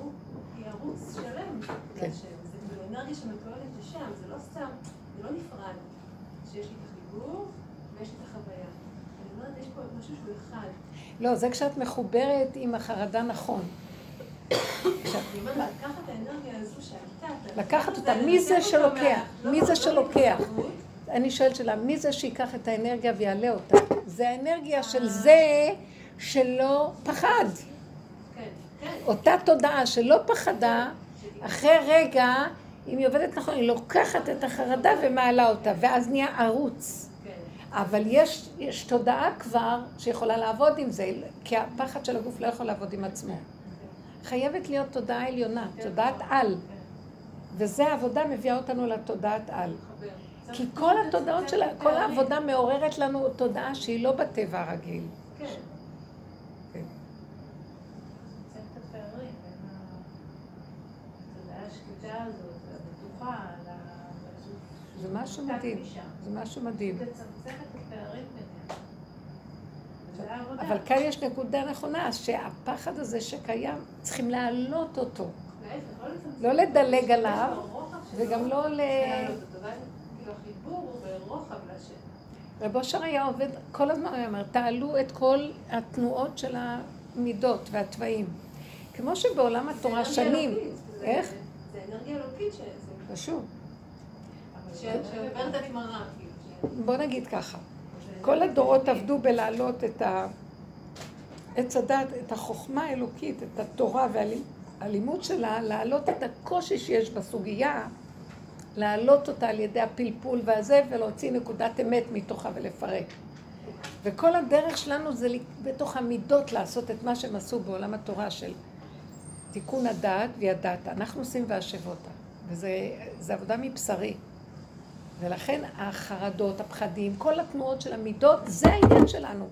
היא ערוץ שלם כן. להשם. זה כאילו אנרגיה שמתוארת לשם, זה לא סתם, זה לא נפרד. שיש לי את החיבור ויש לי את החוויה. אני אומרת, יש פה משהו שהוא אחד. לא, זה כשאת מחוברת עם החרדה נכון. לקחת אותה, מי זה שלוקח? מי זה לא שלוקח? אני שואלת שאלה, מי זה שייקח את האנרגיה ויעלה אותה? זה האנרגיה של זה שלא פחד. כן, כן. אותה תודעה שלא פחדה, אחרי רגע, אם היא עובדת נכון, היא לוקחת את החרדה ומעלה אותה, ואז נהיה ערוץ. כן. אבל יש, יש תודעה כבר שיכולה לעבוד עם זה, כי הפחד של הגוף לא יכול לעבוד עם עצמו. חייבת להיות תודעה עליונה, תודעת על. וזה העבודה מביאה אותנו לתודעת על. כי כל התודעות שלה, כל העבודה מעוררת לנו תודעה שהיא לא בטבע הרגיל. כן. כן. צריך את הפערים בין ה- הזאת, זה משהו מדהים. זה משהו מדהים. לצמצם את הפערים ביניהם. וזה העבודה. אבל כאן יש נקודה נכונה, שהפחד הזה שקיים, צריכים להעלות אותו. לא. לא לדלג עליו, וגם לא ל... כאילו. רב אושר היה עובד, כל הזמן היה אומר, תעלו את כל התנועות של המידות והתוואים. כמו שבעולם התורה שנים, איך? זה אנרגיה אלוקית שזה... פשוט. שעוברת התמרה, כאילו. בוא נגיד ככה, כל הדורות עבדו בלהעלות את ה... עץ הדת, את החוכמה האלוקית, את התורה והלימוד שלה, להעלות את הקושי שיש בסוגיה, להעלות אותה על ידי הפלפול והזה, ולהוציא נקודת אמת מתוכה ולפרק. וכל הדרך שלנו זה בתוך המידות לעשות את מה שהם עשו בעולם התורה של תיקון הדעת וידעת. אנחנו עושים והשבותה. וזו עבודה מבשרי. ולכן החרדות, הפחדים, כל התנועות של המידות, זה העניין שלנו.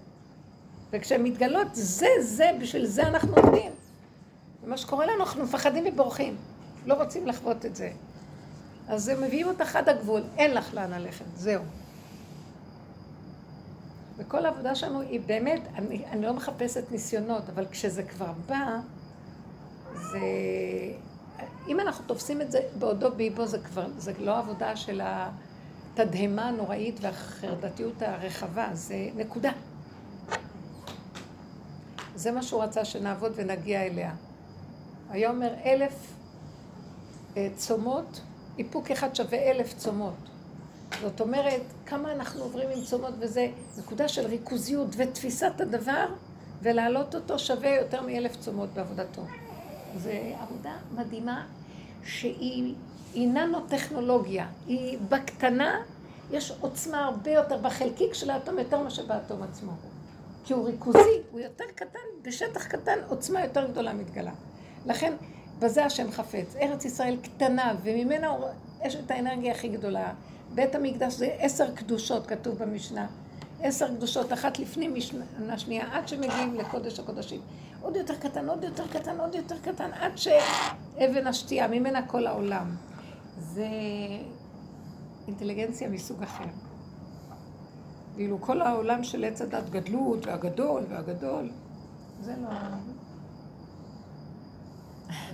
וכשהן מתגלות, זה, זה, בשביל זה אנחנו עובדים. ומה שקורה לנו, אנחנו מפחדים ובורחים. לא רוצים לחוות את זה. אז הם מביאים אותך עד הגבול, אין לך לאן ללכת, זהו. וכל העבודה שלנו היא באמת, אני, אני לא מחפשת ניסיונות, אבל כשזה כבר בא, זה... אם אנחנו תופסים את זה בעודו באיבו, זה כבר, זה לא עבודה של התדהמה הנוראית והחרדתיות הרחבה, זה נקודה. זה מה שהוא רצה שנעבוד ונגיע אליה. היה אומר אלף אה, צומות, איפוק אחד שווה אלף צומות. זאת אומרת, כמה אנחנו עוברים עם צומות וזה נקודה של ריכוזיות ותפיסת הדבר ולהעלות אותו שווה יותר מאלף צומות בעבודתו. זו עבודה מדהימה שהיא ננו-טכנולוגיה. היא בקטנה, יש עוצמה הרבה יותר בחלקיק של האטום יותר מאשר באטום עצמו. כי הוא ריכוזי, הוא יותר קטן, בשטח קטן עוצמה יותר גדולה מתגלה. לכן, בזה השם חפץ. ארץ ישראל קטנה, וממנה יש את האנרגיה הכי גדולה. בית המקדש זה עשר קדושות, כתוב במשנה. עשר קדושות, אחת לפני משנה שנייה, עד שמגיעים לקודש הקודשים. עוד יותר קטן, עוד יותר קטן, עוד יותר קטן, עד שאבן השתייה, ממנה כל העולם. זה אינטליגנציה מסוג אחר. ואילו כל העולם של עץ הדת גדלות והגדול והגדול, זה לא...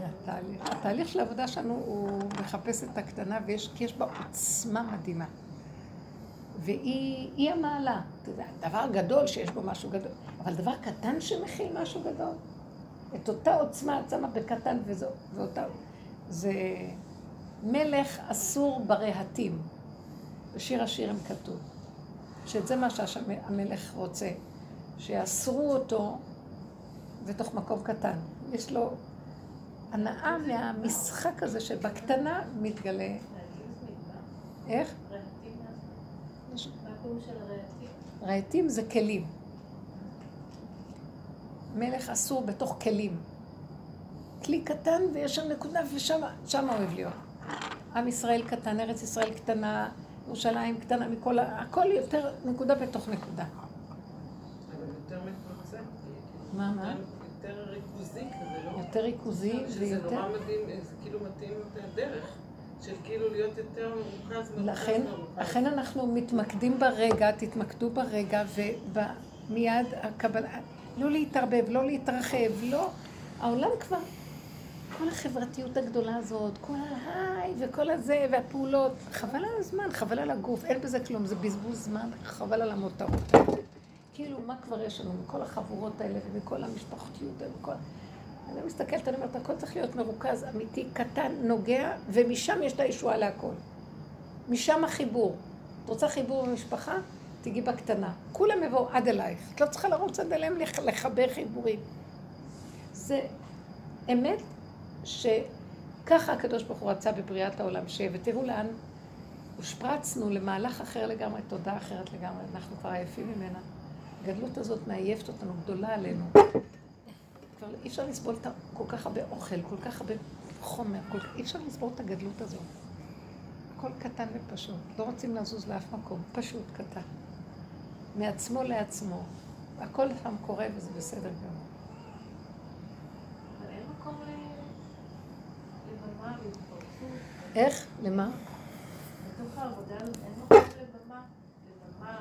התהליך, התהליך של העבודה שלנו הוא מחפש את הקטנה ויש, בה עוצמה מדהימה. והיא המעלה. אתה יודע, דבר גדול שיש בו משהו גדול, אבל דבר קטן שמכיל משהו גדול. את אותה עוצמה את שמה בקטן וזו, ואותה... זה מלך אסור ברהטים. בשיר השירים כתוב. שזה מה שהמלך רוצה. שיאסרו אותו בתוך מקום קטן. יש לו הנאה מהמשחק הזה שבקטנה מתגלה. איך? רהיטים זה כלים. מלך אסור בתוך כלים. כלי קטן ויש שם נקודה ושם אוהב להיות. עם ישראל קטן, ארץ ישראל קטנה, ירושלים קטנה מכל ה... הכל יותר נקודה בתוך נקודה. אבל יותר מתמצא. מה, מה? יותר ריכוזי כזה, לא? יותר ריכוזי שזה ויותר... נורא מדהים, זה כאילו מתאים את הדרך. של כאילו להיות יותר מרוכז, מרוכז, לכן, מרוכז. לכן אנחנו מתמקדים ברגע, תתמקדו ברגע, ומיד הקבלה, לא להתערבב, לא להתרחב, לא... העולם כבר, כל החברתיות הגדולה הזאת, כל ההיי וכל הזה, והפעולות, חבל על הזמן, חבל על הגוף, אין בזה כלום, זה בזבוז זמן, חבל על המותרות. כאילו, מה כבר יש לנו מכל החבורות האלה ומכל המשפחתיות ומכל... אני מסתכלת, אני אומרת, הכל צריך להיות מרוכז, אמיתי, קטן, נוגע, ומשם יש את הישועה להכל. משם החיבור. את רוצה חיבור במשפחה? תגיעי בקטנה. כולם יבואו עד אלייך. את לא צריכה לרוץ עד אליהם לח- לחבר חיבורים. זה אמת שככה הקדוש ברוך הוא רצה בבריאת העולם שיהיה, ותראו לאן הושפרצנו למהלך אחר לגמרי, תודה אחרת לגמרי, אנחנו כבר עייפים ממנה. הגדלות הזאת מעייפת אותנו, גדולה עלינו. כבר אי אפשר לסבול כל כך הרבה אוכל, כל כך הרבה חומר, כל... אי אפשר לסבול את הגדלות הזאת. הכל קטן ופשוט, לא רוצים לזוז לאף מקום, פשוט קטן. מעצמו לעצמו. הכל שם קורה וזה בסדר גמור. איך? למה? בתוך העבודה הזאת אין מקום לבמה, לבמה,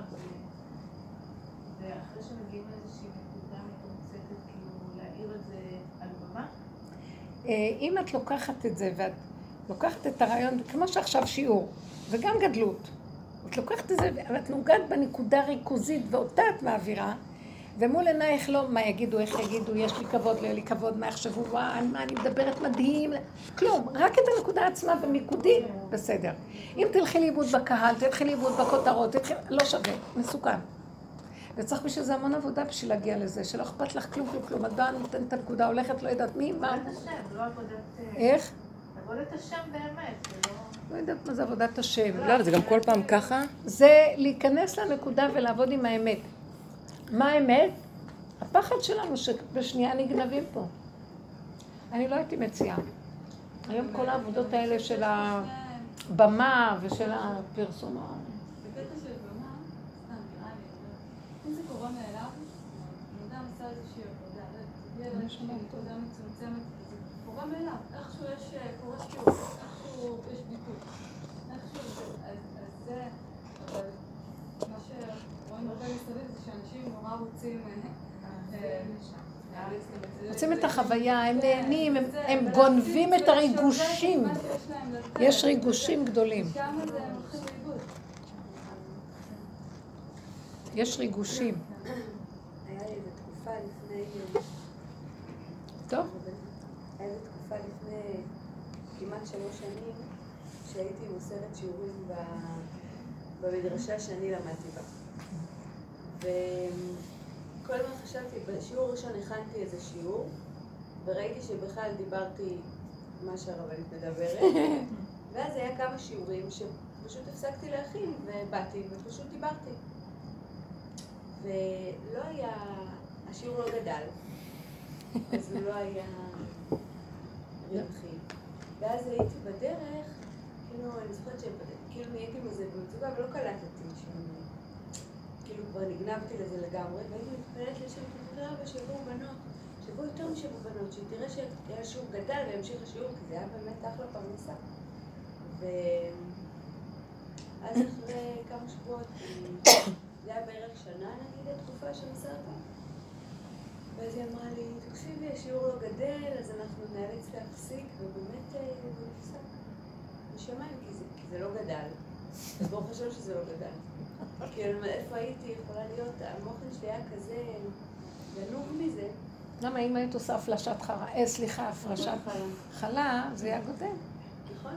ואחרי שמגיעים לאיזושהי נקודה מתומצתת, כאילו להעיר את זה על במה. אה, אם את לוקחת את זה ואת לוקחת את הרעיון, כמו שעכשיו שיעור, זה גם גדלות. את לוקחת את זה, ואת נוגעת בנקודה ריכוזית, ואותה את מעבירה, ומול עינייך לא, מה יגידו, איך יגידו, יש לי כבוד, לא יהיה לי כבוד, מה יחשבו, וואי, מה, אני מדברת מדהים, כלום, רק את הנקודה עצמה ומיקודי, בסדר. אם תלכי לאיבוד בקהל, תלכי לאיבוד בכותרות, תלכי, לא שווה, מסוכן. וצריך בשביל זה המון עבודה בשביל להגיע לזה, שלא אכפת לך כלום, כלום, כלום. את באה, נותנת את הנקודה, הולכת, לא יודעת מי, מה. עבודת השם, לא עבודת... איך? עבודת השם באמת, זה לא... לא יודעת מה זה עבודת השם. לא, זה גם כל פעם ככה. זה להיכנס לנקודה ולעבוד עם האמת. מה האמת? הפחד שלנו שבשנייה נגנבים פה. אני לא הייתי מציעה. היום כל העבודות האלה של הבמה ושל הפרסום. בקטע של במה, סתם נראה לי, אבל אם זה קורה מאליו, בן אדם עשה איזושהי עבודה, לא יודעת, הגיע לאיזושהי נקודה מצומצמת, זה קורה מאליו, איכשהו יש, אה, קורה שיעור, איכשהו יש ביטוי, איכשהו זה, אז אז זה, אבל מה שרואים הרבה מסביב זה שאנשים נורא רוצים, אה, אה, רוצים את החוויה, הם נהנים, הם, גונבים את הריגושים. יש ריגושים גדולים. יש ריגושים. היה לי איזו תקופה לפני... טוב? היה לי תקופה לפני כמעט שלוש שנים, שהייתי מוסרת שיעורים במדרשה שאני למדתי בה. וכל הזמן חשבתי, בשיעור הראשון הכנתי איזה שיעור, וראיתי שבכלל דיברתי מה שהרבנית מדברת, ואז היה כמה שיעורים שפשוט הפסקתי להכין, ובאתי ופשוט דיברתי. ולא היה, השיעור לא גדל, אז הוא לא היה רווחי. ואז הייתי בדרך, כאילו, אני זוכרת שכאילו נהייתי מזה במצוקה ולא קלטתי שם, כאילו כבר נגנבתי לזה לגמרי, והייתי מתפללת לשם תקרא ושיבואו בנות, שיבואו יותר משבעו בנות, שהיא תראה שהשיעור גדל וימשיך השיעור, כי זה היה באמת אחלה פרנסה. ואז אחרי כמה שבועות, זה היה בערך שנה נגיד התקופה שמסרתי. ואז היא אמרה לי, תקשיבי, השיעור לא גדל, אז אנחנו נאלץ להפסיק, ובאמת אה, זה נפסק. בשמיים, כי זה, כי זה לא גדל. אז ברוך השם שזה לא גדל. כאילו, איפה הייתי יכולה להיות, המוחן שלי היה כזה גנוב מזה. למה אם היית עושה הפלשת חרה, אה, סליחה, הפרשת חלה, זה היה גודל. נכון?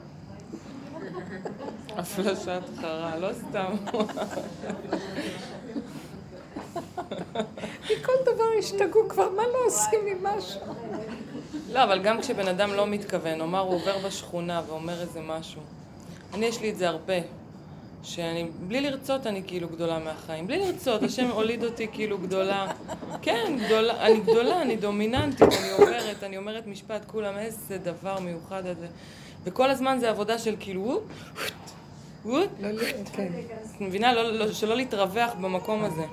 הפלשת חרה, לא סתם. מכל דבר השתגעו כבר, מה לא עושים עם משהו? לא, אבל גם כשבן אדם לא מתכוון, נאמר הוא עובר בשכונה ואומר איזה משהו. אני, יש לי את זה הרבה. שאני, בלי לרצות אני כאילו גדולה מהחיים. בלי לרצות, השם הוליד אותי כאילו גדולה. כן, גדולה, אני גדולה, אני דומיננטית, אני עוברת, אני אומרת משפט, כולם, איזה דבר מיוחד הזה. וכל הזמן זה עבודה של כאילו, וופ, וופ, לא, לא, כן. את מבינה? לא, שלא להתרווח במקום הזה.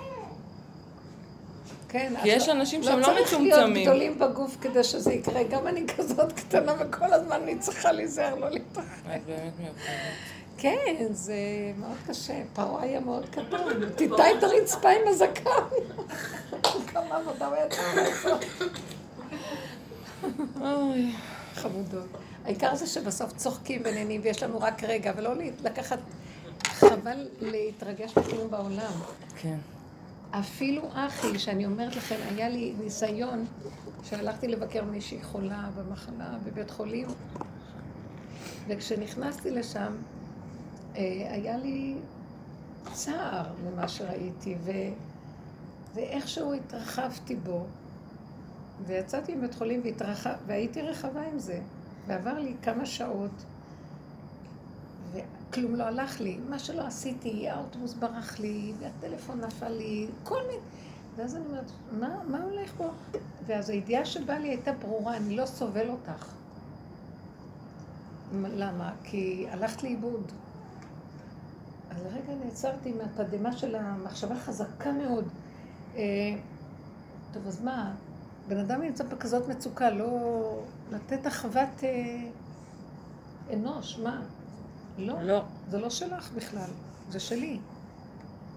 כן. כי יש עכשיו, אנשים שהם לא צריך להיות מצומצמים. גדולים בגוף כדי שזה יקרה. גם אני כזאת קטנה וכל הזמן אני צריכה להיזהר לא להתרחב. את באמת מיוחדת. כן, זה מאוד קשה. פרעה היה מאוד קטן. תיטה את הרצפה עם הזקן. כמה עבודה הוא היה צריך לעשות. חמודות. העיקר זה שבסוף צוחקים ונהנים ויש לנו רק רגע, ולא לקחת... חבל להתרגש מכלום בעולם. כן. אפילו אחי, שאני אומרת לכם, היה לי ניסיון שהלכתי לבקר מישהי חולה במחלה בבית חולים, וכשנכנסתי לשם, אה, היה לי צער ממה שראיתי, ו... ואיכשהו התרחבתי בו, ויצאתי מבית חולים והתרחב... והייתי רחבה עם זה, ועבר לי כמה שעות, וכלום לא הלך לי. מה שלא עשיתי, האוטובוס ברח לי, והטלפון נפל לי, כל מיני... ואז אני אומרת, מה, מה הולך פה? ואז הידיעה שבאה לי הייתה ברורה, אני לא סובל אותך. למה? כי הלכת לאיבוד. אז לרגע נעצרתי מהתדהמה של המחשבה חזקה מאוד. אה, טוב, אז מה? בן אדם נמצא בכזאת מצוקה, לא לתת אחוות אה, אנוש, מה? לא, לא. זה לא שלך בכלל, זה שלי.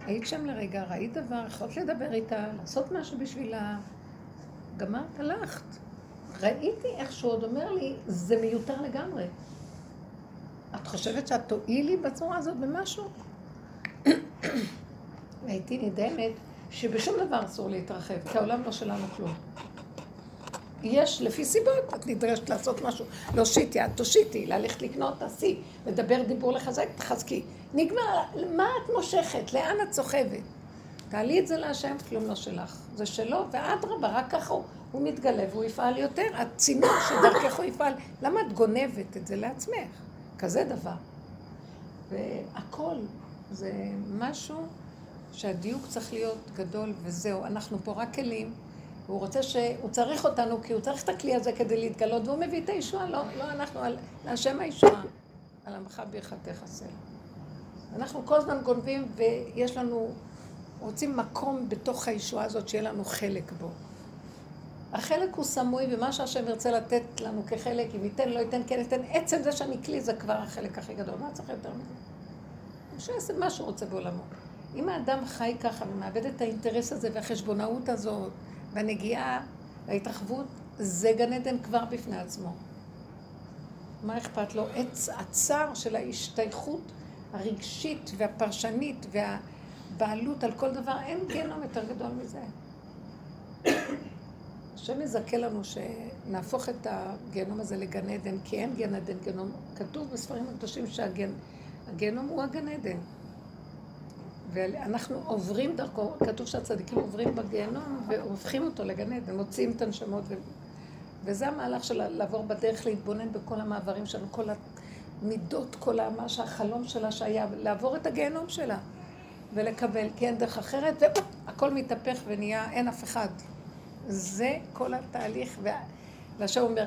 היית שם לרגע, ראית דבר, יכולת לדבר איתה, לעשות משהו בשבילה. גמרת, הלכת. ראיתי איך שהוא עוד אומר לי, זה מיותר לגמרי. את חושבת שאת תועילי בצורה הזאת במשהו? והייתי נדהמת שבשום דבר אסור להתרחב, כי העולם לא שלנו כלום. יש, לפי סיבות, את נדרשת לעשות משהו, להושיט יד, תושיטי, ללכת לקנות, תעשי, לדבר דיבור לחזק, תחזקי. נגמר, מה את מושכת? לאן את סוחבת? תעלי את זה להשם, כלום לא שלך. זה שלו, ואדרבה, רק ככה הוא, הוא מתגלה והוא יפעל יותר. הצינור שדרכך הוא יפעל. למה את גונבת את זה לעצמך? כזה דבר. והכל זה משהו שהדיוק צריך להיות גדול וזהו. אנחנו פה רק כלים. והוא רוצה ש... הוא צריך אותנו כי הוא צריך את הכלי הזה כדי להתגלות, והוא מביא את הישועה, לא, לא אנחנו, על... להשם הישועה. על עמך ברכתך עשה. אנחנו כל הזמן גונבים ויש לנו, רוצים מקום בתוך הישועה הזאת שיהיה לנו חלק בו. החלק הוא סמוי ומה שהשם ירצה לתת לנו כחלק, אם ייתן, לא ייתן, כן ייתן, עצם זה שאני כלי זה כבר החלק הכי גדול, מה צריך יותר מזה? שיעשה מה שהוא רוצה בעולמו. אם האדם חי ככה ומאבד את האינטרס הזה והחשבונאות הזאת והנגיעה וההתרחבות, זה גן עדן כבר בפני עצמו. מה אכפת לו? עץ הצר של ההשתייכות הרגשית והפרשנית והבעלות על כל דבר, אין גיהנום יותר גדול מזה. השם יזכה לנו שנהפוך את הגיהנום הזה לגן עדן, כי אין גן עדן גיהנום. כתוב בספרים הקדושים שהגיהנום הוא הגן עדן. ואנחנו עוברים דרכו, כתוב שהצדיקים עוברים בגיהנום והופכים אותו לגן עדן, מוציאים את הנשמות. ו... וזה המהלך של לעבור בדרך, להתבונן בכל המעברים שלנו, כל המידות, כל מה שהחלום שלה שהיה, לעבור את הגיהנום שלה ולקבל, כי אין דרך אחרת, והכל מתהפך ונהיה, אין אף אחד. זה כל התהליך, והשם אומר,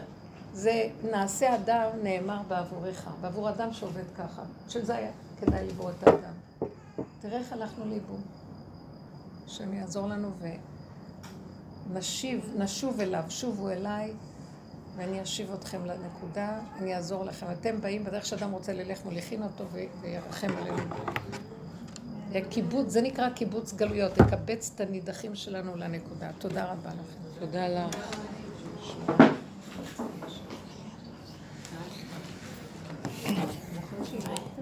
זה נעשה אדם נאמר בעבורך, בעבור אדם שעובד ככה, שזה היה כדאי לברוא את האדם. תראה איך הלכנו לאיבוד. השם יעזור לנו ונשיב, נשוב אליו, שובו אליי, ואני אשיב אתכם לנקודה, אני אעזור לכם. אתם באים בדרך שאדם רוצה ללך, מוליכין אותו וירחם עלינו. קיבוץ, זה נקרא קיבוץ גלויות, לקבץ את הנידחים שלנו לנקודה. תודה רבה לכם. תודה לך.